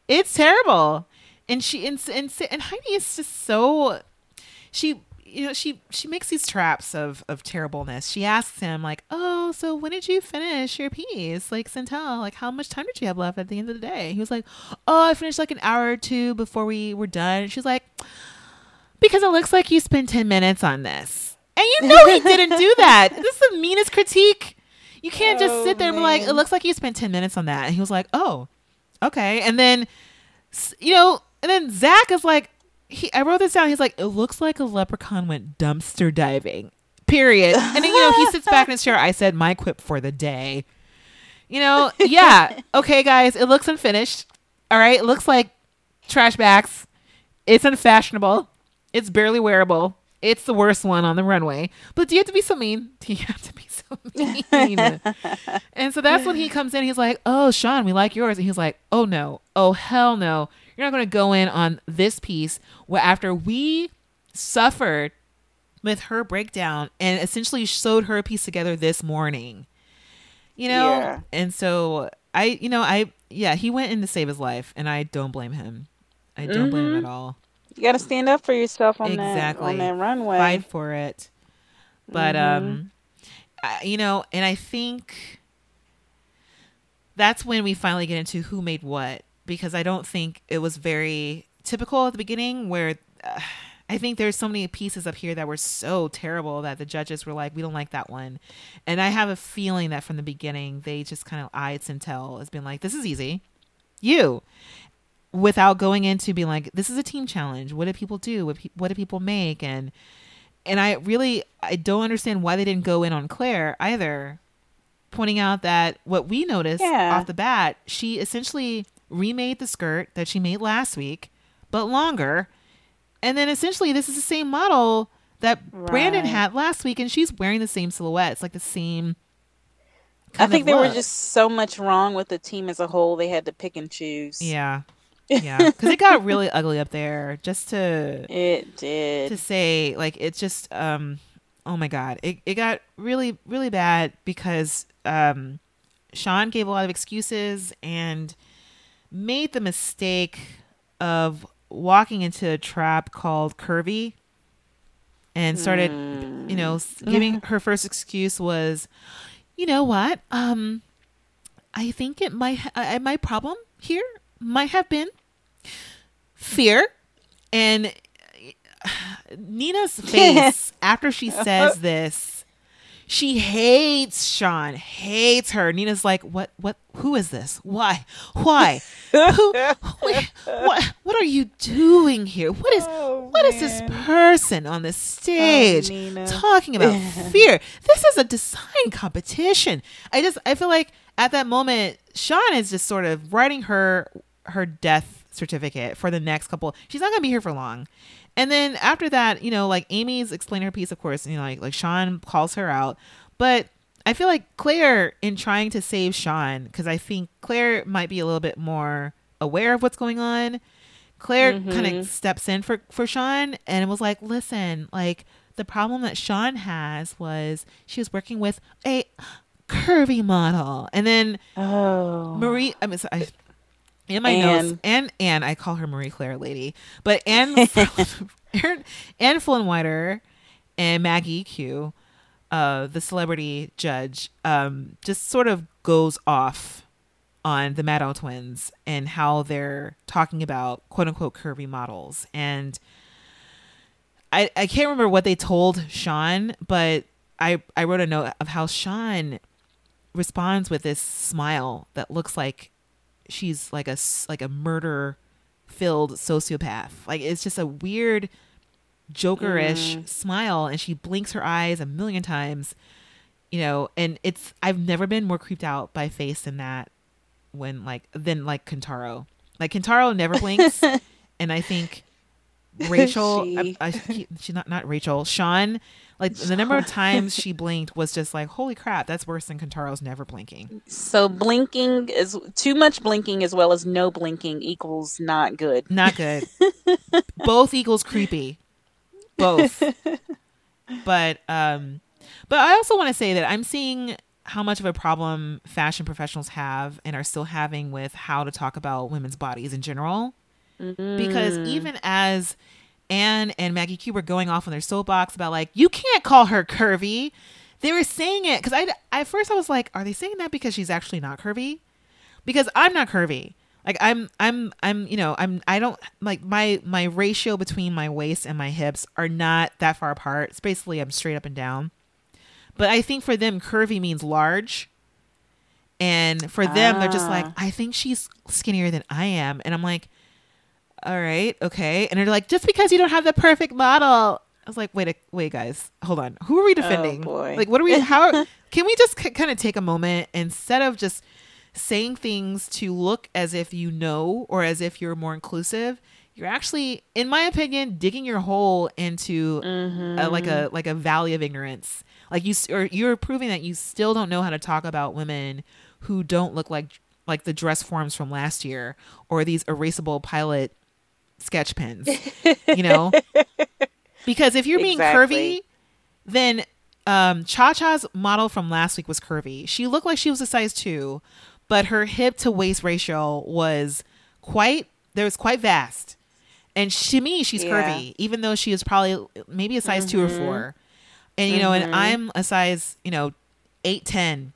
it's terrible. And she and, and and Heidi is just so she you know she she makes these traps of of terribleness. She asks him like, "Oh, so when did you finish your piece? Like Sentell, like how much time did you have left at the end of the day?" He was like, "Oh, I finished like an hour or two before we were done." She's like, "Because it looks like you spent 10 minutes on this." And you know he didn't do that. This is the meanest critique. You can't just Oh, sit there and be like, "It looks like you spent 10 minutes on that." And he was like, "Oh, okay." And then you know, and then Zac is like, he, I wrote this down. He's like, it looks like a leprechaun went dumpster diving. Period. And then you know he sits back in his chair. I said my quip for the day. You know, yeah, okay, guys, it looks unfinished. All right, it looks like trash bags. It's unfashionable. It's barely wearable. It's the worst one on the runway. But do you have to be so mean? Do you have to be mean? and so that's when he comes in. He's like, "Oh, Shawn, we like yours." And he's like, "Oh no, oh hell no, you're not going to go in on this piece where after we suffered with her breakdown and essentially sewed her a piece together this morning." You know, Yeah. and so I, you know, I yeah, he went in to save his life, and I don't blame him. I don't blame him at all. You got to stand up for yourself on Exactly. that on that runway. Fight for it. But Mm-hmm. um you know, and I think that's when we finally get into who made what because I don't think it was very typical at the beginning where uh, I think there's so many pieces up here that were so terrible that the judges were like, we don't like that one. And I have a feeling that from the beginning, they just kind of eyed Sentell as being like, this is easy. You. Without going into being like, this is a team challenge. What do people do? What, pe- what do people make? And and I really I don't understand why they didn't go in on Claire either, pointing out that what we noticed Yeah. off the bat, she essentially remade the skirt that she made last week, but longer. And then essentially this is the same model that Brandon had last week, and she's wearing the same silhouette. It's like the same. I think there was just so much wrong with the team as a whole. They had to pick and choose. yeah, yeah, because it got really ugly up there. Just to It did. to say like it's just um oh my god it, it got really really bad because um shawn gave a lot of excuses and made the mistake of walking into a trap called curvy and started you know s- giving her first excuse was you know what um i think it might ha- uh, my problem here might have been fear and Nina's face after she says this, she hates Shawn, hates her. Nina's like, "What? What? Who is this? Why? Why? Who? What? What, what are you doing here? What is? Oh, what is this person on the stage oh, Nina. talking about fear? This is a design competition. I just, I feel like at that moment, Shawn is just sort of writing her her death certificate for the next couple. She's not gonna be here for long. And then after that, you know, like Amy's explaining her piece, of course, and you know, like like Shawn calls her out, but I feel like Claire, in trying to save Shawn, because I think Claire might be a little bit more aware of what's going on. Claire mm-hmm. kind of steps in for for Shawn and was like, "Listen, like the problem that Shawn has was she was working with a curvy model, and then oh. Marie, I mean, so I, in my Anne. notes, Anne, Anne, I call her Marie Claire lady, but Anne, Anne, Anne Flynn and Maggie Q, uh, the celebrity judge, um, just sort of goes off on the Maddow twins and how they're talking about quote unquote curvy models. And I, I can't remember what they told Shawn, but I, I wrote a note of how Shawn responds with this smile that looks like she's like a like a murder filled sociopath. Like it's just a weird jokerish mm. smile and she blinks her eyes a million times. You know, and it's I've never been more creeped out by face than that when like than like Kentaro. Like Kentaro never blinks and I think Rachel She. I, I, keep- she not not Rachel, Shawn like the number of times she blinked was just like holy crap, that's worse than Kentaro's never blinking. So blinking is too much blinking as well as no blinking equals not good. Not good. Both equals creepy. Both. But um but I also want to say that I'm seeing how much of a problem fashion professionals have and are still having with how to talk about women's bodies in general. Because even as Anne and Maggie Q were going off on their soapbox about like you can't call her curvy, they were saying it because I at first I was like, are they saying that because she's actually not curvy? Because I'm not curvy. Like I'm I'm I'm you know I'm I don't like my my ratio between my waist and my hips are not that far apart. It's basically I'm straight up and down. But I think for them curvy means large. And for them they're just like Ah. I think she's skinnier than I am and I'm like all right, okay. And they're like, just because you don't have the perfect model. I was like, wait, a, wait, guys, hold on. Who are we oh, defending? boy. Like, what are we? How can we just c- kind of take a moment instead of just saying things to look as if you know or as if you're more inclusive? You're actually, in my opinion, digging your hole into a, like a mm-hmm. like a valley of ignorance. Like you, or you're proving that you still don't know how to talk about women who don't look like like the dress forms from last year or these erasable pilot sketch pens. you know, because if you're being Exactly. curvy, then um, Cha Cha's model from last week was curvy. She looked like she was a size two, but her hip to waist ratio was quite there was quite vast. And to me, she's Yeah. curvy, even though she is probably maybe a size two or four. And you know, and I'm a size, you know, eight ten,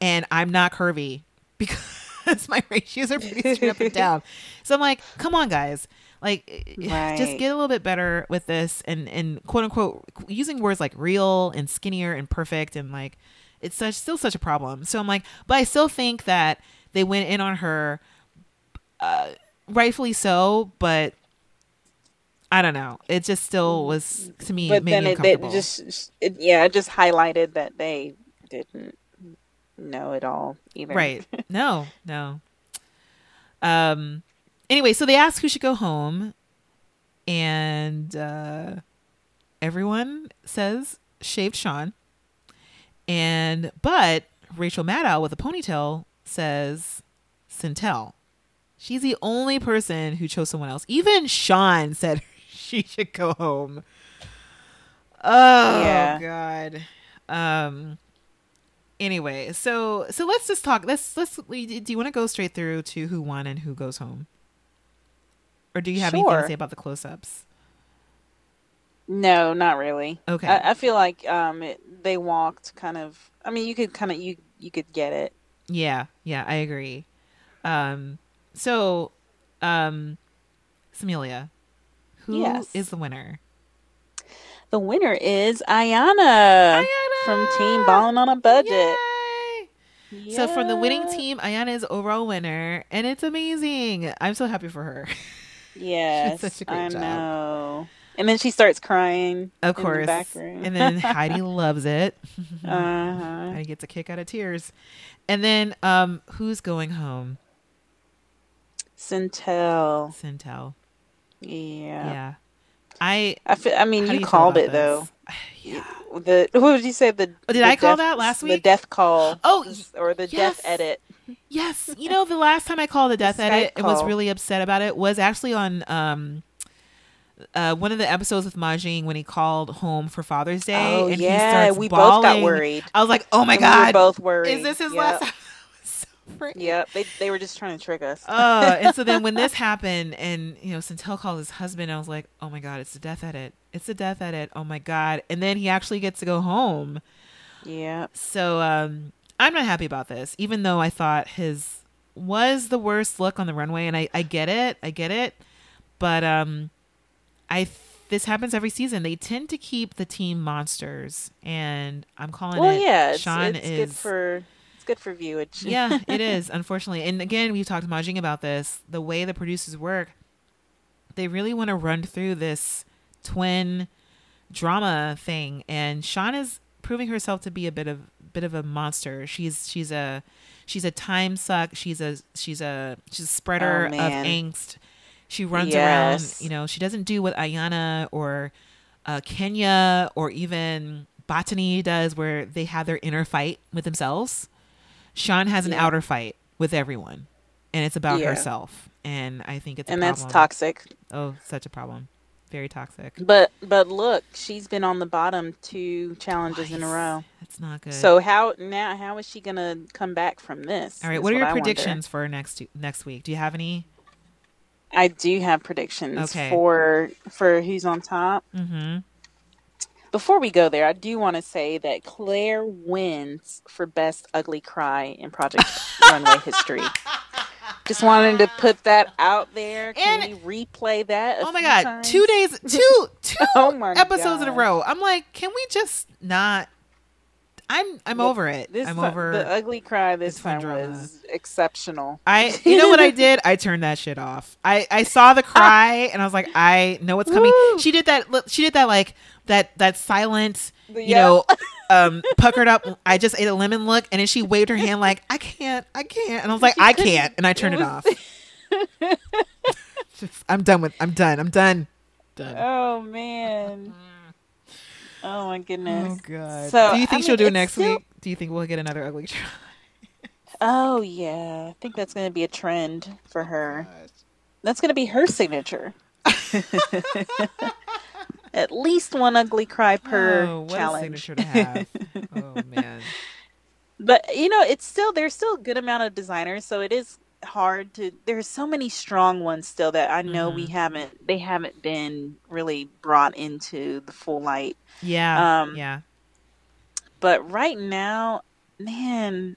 and I'm not curvy because my ratios are pretty straight up and down. So I'm like, come on, guys. Like, just get a little bit better with this, and and quote unquote using words like real and skinnier and perfect, and like it's such still such a problem. So I'm like, but I still think that they went in on her, uh, rightfully so, but. I don't know. It just still was to me But made then me it, it just it, yeah, it just highlighted that they didn't know it all either. Right. No, no. Um anyway, so they ask who should go home and uh everyone says shaved Shawn. And but Rachel Maddow with a ponytail says Sentell. She's the only person who chose someone else. Even Shawn said she should go home. Oh Yeah. god. Um anyway, so so let's just talk. Let's let's do you want to go straight through to who won and who goes home? Or do you have anything to say about the close-ups? No, not really. Okay. I, I feel like um it, they walked kind of. I mean, you could kind of you you could get it. Yeah, yeah, I agree. Um, so, um, Samilia, who is Yes. the winner? The winner is Ayana, from Team Balling on a Budget. Yay! So, from the winning team, Ayana is overall winner, and it's amazing. I'm so happy for her. Yes, such a great I job. know. And then she starts crying. Of in course. the and then Heidi loves it. uh-huh. Heidi gets a kick out of tears. And then, um, who's going home? Sentell. Sentell. Yeah. Yeah. I. I feel, I mean, do you, called it though. Yeah. The what did you say? The Oh, did the I call death- that last week? The death call. Oh, or the yes. death edit. Yes, you know the last time I called the death Skype edit and was really upset about it was actually on um uh one of the episodes with Mah-Jing when he called home for Father's Day Oh, and yeah, he starts we both got worried. I was like, "Oh my And we god, both worried. is this his Yep. last?" Afraid. Yep. They they were just trying to trick us. uh, and so then when this happened and you know Sentell called his husband, I was like, "Oh my god, it's a death edit! It's a death edit! Oh my god!" And then he actually gets to go home. yeah. So um, I'm not happy about this, even though I thought his was the worst look on the runway, and I, I get it, I get it, but um, I this happens every season. They tend to keep the team monsters, and I'm calling Well, it. yeah. It's, Shawn it's is good for good for viewage. yeah, it is unfortunately, and again we've talked to Mah-Jing about this. The way the producers work, they really want to run through this twin drama thing, and Shawn is proving herself to be a bit of bit of a monster. She's she's a she's a time suck. She's a she's a she's a spreader Oh, of angst. She runs Yes. around. You know, she doesn't do what Ayana or uh, Kenya or even Batani does, where they have their inner fight with themselves. Shawn has an Yeah. outer fight with everyone, and it's about Yeah. herself. And I think it's a and that's problem. toxic. Oh, such a problem. Very toxic. But but look, she's been on the bottom two challenges in a row. That's not good. So how now? How is she gonna come back from this? all right, what are your wonder. predictions for next next week? Do you have any? I do have predictions Okay. for for who's on top. Mm-hmm. Before we go there, I do want to say that Claire wins for best ugly cry in Project Runway history. Just wanted to put that out there. Can And- we replay that? Oh my god, times? two days, two two Oh episodes in a row. I'm like, can we just not? I'm I'm over it. This I'm over. the ugly cry. This time drama. was exceptional. I you know what I did? I turned that shit off. I I saw the cry and I was like, I know what's coming. Woo. She did that. look, She did that like that that silent, you Yeah. know, um, puckered up. I just ate a lemon look, and then she waved her hand like, I can't, I can't, and I was like, I can't, and I turned it, it off. Just- I'm done with. I'm done. I'm done. Done. Oh man. Oh my goodness. Oh god. So, Do you I think she'll mean, do it next still- week? Do you think we'll get another ugly try? Oh yeah, I think that's going to be a trend for her. Oh, that's going to be her signature. At least one ugly cry oh, per oh, challenge. a signature to have. oh man. But you know, it's still there's still a good amount of designers, so it is hard to. There's so many strong ones still that I know we Mhm. haven't. They haven't been really brought into the full light. Yeah. Um, yeah. But right now, man,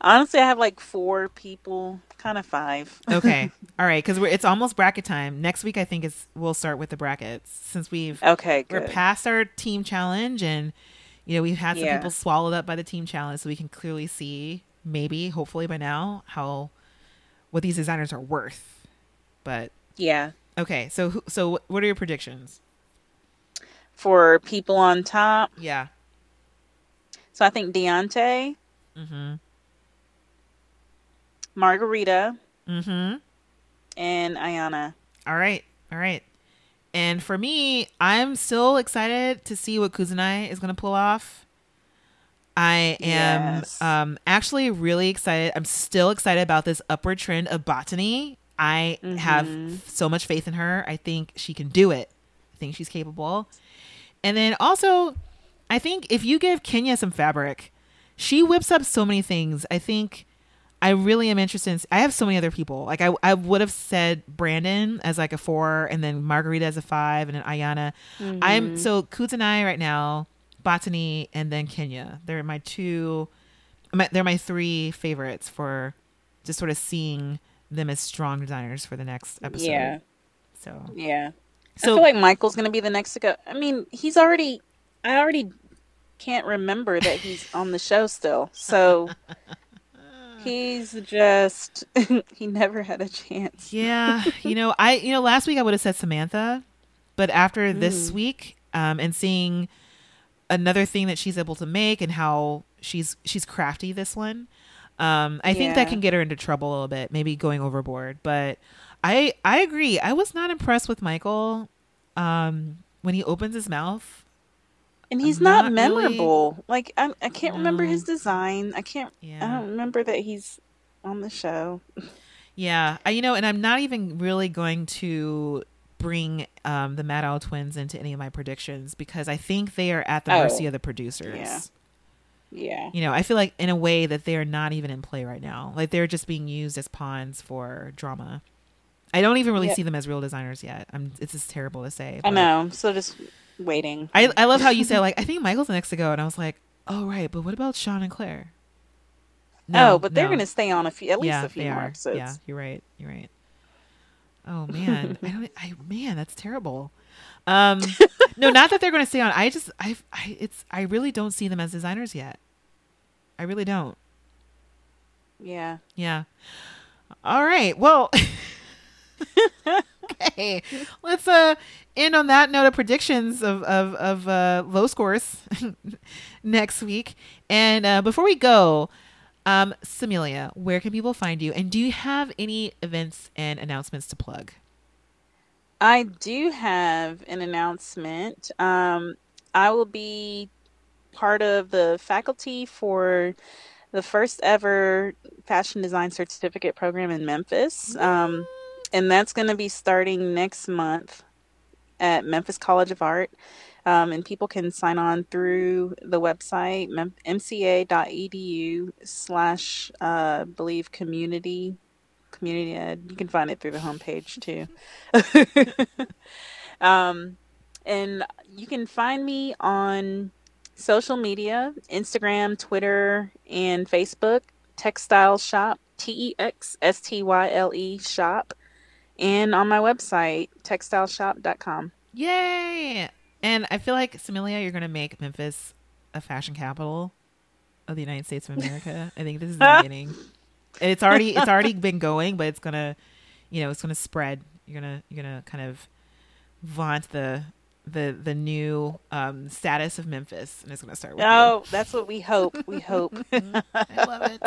honestly, I have like four people, kind of five. Okay. All right. Because it's almost bracket time. Next week, I think is we'll start with the brackets since we've Okay, we're past our team challenge and you know we've had some Yeah. people swallowed up by the team challenge, so we can clearly see maybe hopefully by now how what these designers are worth. But yeah, okay. So so what are your predictions? for people on top. Yeah. So I think Deyonte, Mm-hmm. Margarita, Mm-hmm. and Ayana. All right. All right. And for me, I'm still excited to see what Kudzanai is going to pull off. I am Yes. um, actually really excited. I'm still excited about this upward trend of Batani. I have so much faith in her. I think she can do it. I think she's capable. And then also, I think if you give Kenya some fabric, she whips up so many things. I think I really am interested. In, I have so many other people. Like I, I would have said Brandon as like a four, and then Margarita as a five, and then Ayana. I'm so Kudzanai right now, Batani, and then Kenya. They're my two. My, they're my three favorites for just sort of seeing them as strong designers for the next episode. Yeah. So Yeah. I feel like Michael's gonna be the next to go. I mean, he's already. I already can't remember that he's on the show still. So he's just. he never had a chance. Yeah, you know, I you know last week I would have said Samantha, but after this Mm. week, um, and seeing another thing that she's able to make and how she's she's crafty this one, um, I think that can get her into trouble a little bit, maybe going overboard. But I I agree. I was not impressed with Michael um, when he opens his mouth. And he's I'm not, not really- memorable. Like I, I can't remember his design. I can't. I don't remember that he's on the show. Yeah, I, you know, and I'm not even really going to bring um, the Maddow twins into any of my predictions because I think they are at the Oh, mercy of the producers. yeah. Yeah. You know, I feel like in a way that they are not even in play right now. Like they're just being used as pawns for drama. I don't even really Yeah. see them as real designers yet. I'm. It's just terrible to say. I know. So just waiting. I I love how you say like I think Michael's next to go, and I was like, oh right, but what about Shawn and Claire? oh, but they're going to stay on a few, at least yeah, a few more episodes. Yeah, you're right. You're right. Oh man, I don't. I man, that's terrible. Um, no, not that they're going to stay on. I just, I, I, it's, I really don't see them as designers yet. I really don't. Yeah. Yeah. All right. Well. okay. Let's uh end on that note of predictions of of of uh, low scores next week. And uh, before we go, um, Samilia, where can people find you? And do you have any events and announcements to plug? I do have an announcement. Um, I will be part of the faculty for the first ever fashion design certificate program in Memphis. Um, and that's going to be starting next month at Memphis College of Art. Um, and people can sign on through the website mca.edu slash uh, believe community community ed. You can find it through the homepage too. um, and you can find me on social media Instagram, Twitter, and Facebook. Texstyle Shop, T E X S T Y L E Shop. And on my website, texstyleshop.com. Yay! And I feel like Samilia, you're gonna make Memphis a fashion capital of the United States of America. I think this is the beginning. It's already it's already been going, but it's gonna, you know, it's gonna spread. You're gonna you're gonna kind of vaunt the the the new um, status of Memphis, and it's gonna start with you. Oh, that's what we hope. We hope. I love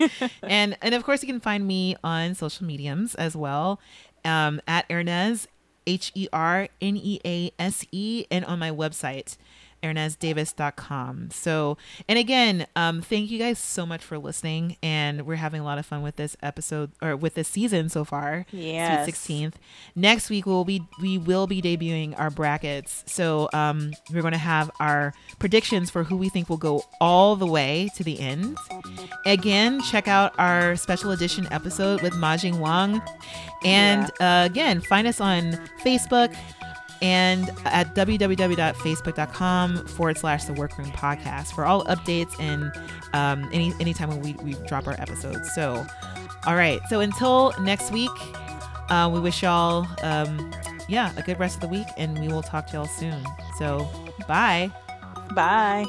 it. and and of course you can find me on social mediums as well um, at Hernease H E R N E A S E and on my website herneasedavis.com. So, and again, um, thank you guys so much for listening. And we're having a lot of fun with this episode or with this season so far. Yeah. Sweet 16th. Next week we'll be we will be debuting our brackets. So um, we're going to have our predictions for who we think will go all the way to the end. Again, check out our special edition episode with Mah-Jing Wang. And uh, again, find us on Facebook and at www.facebook.com forward slash the workroom podcast for all updates and um, any anytime when we, we drop our episodes. So, all right. So until next week, uh, we wish y'all, um, yeah, a good rest of the week, and we will talk to y'all soon. So, bye. Bye.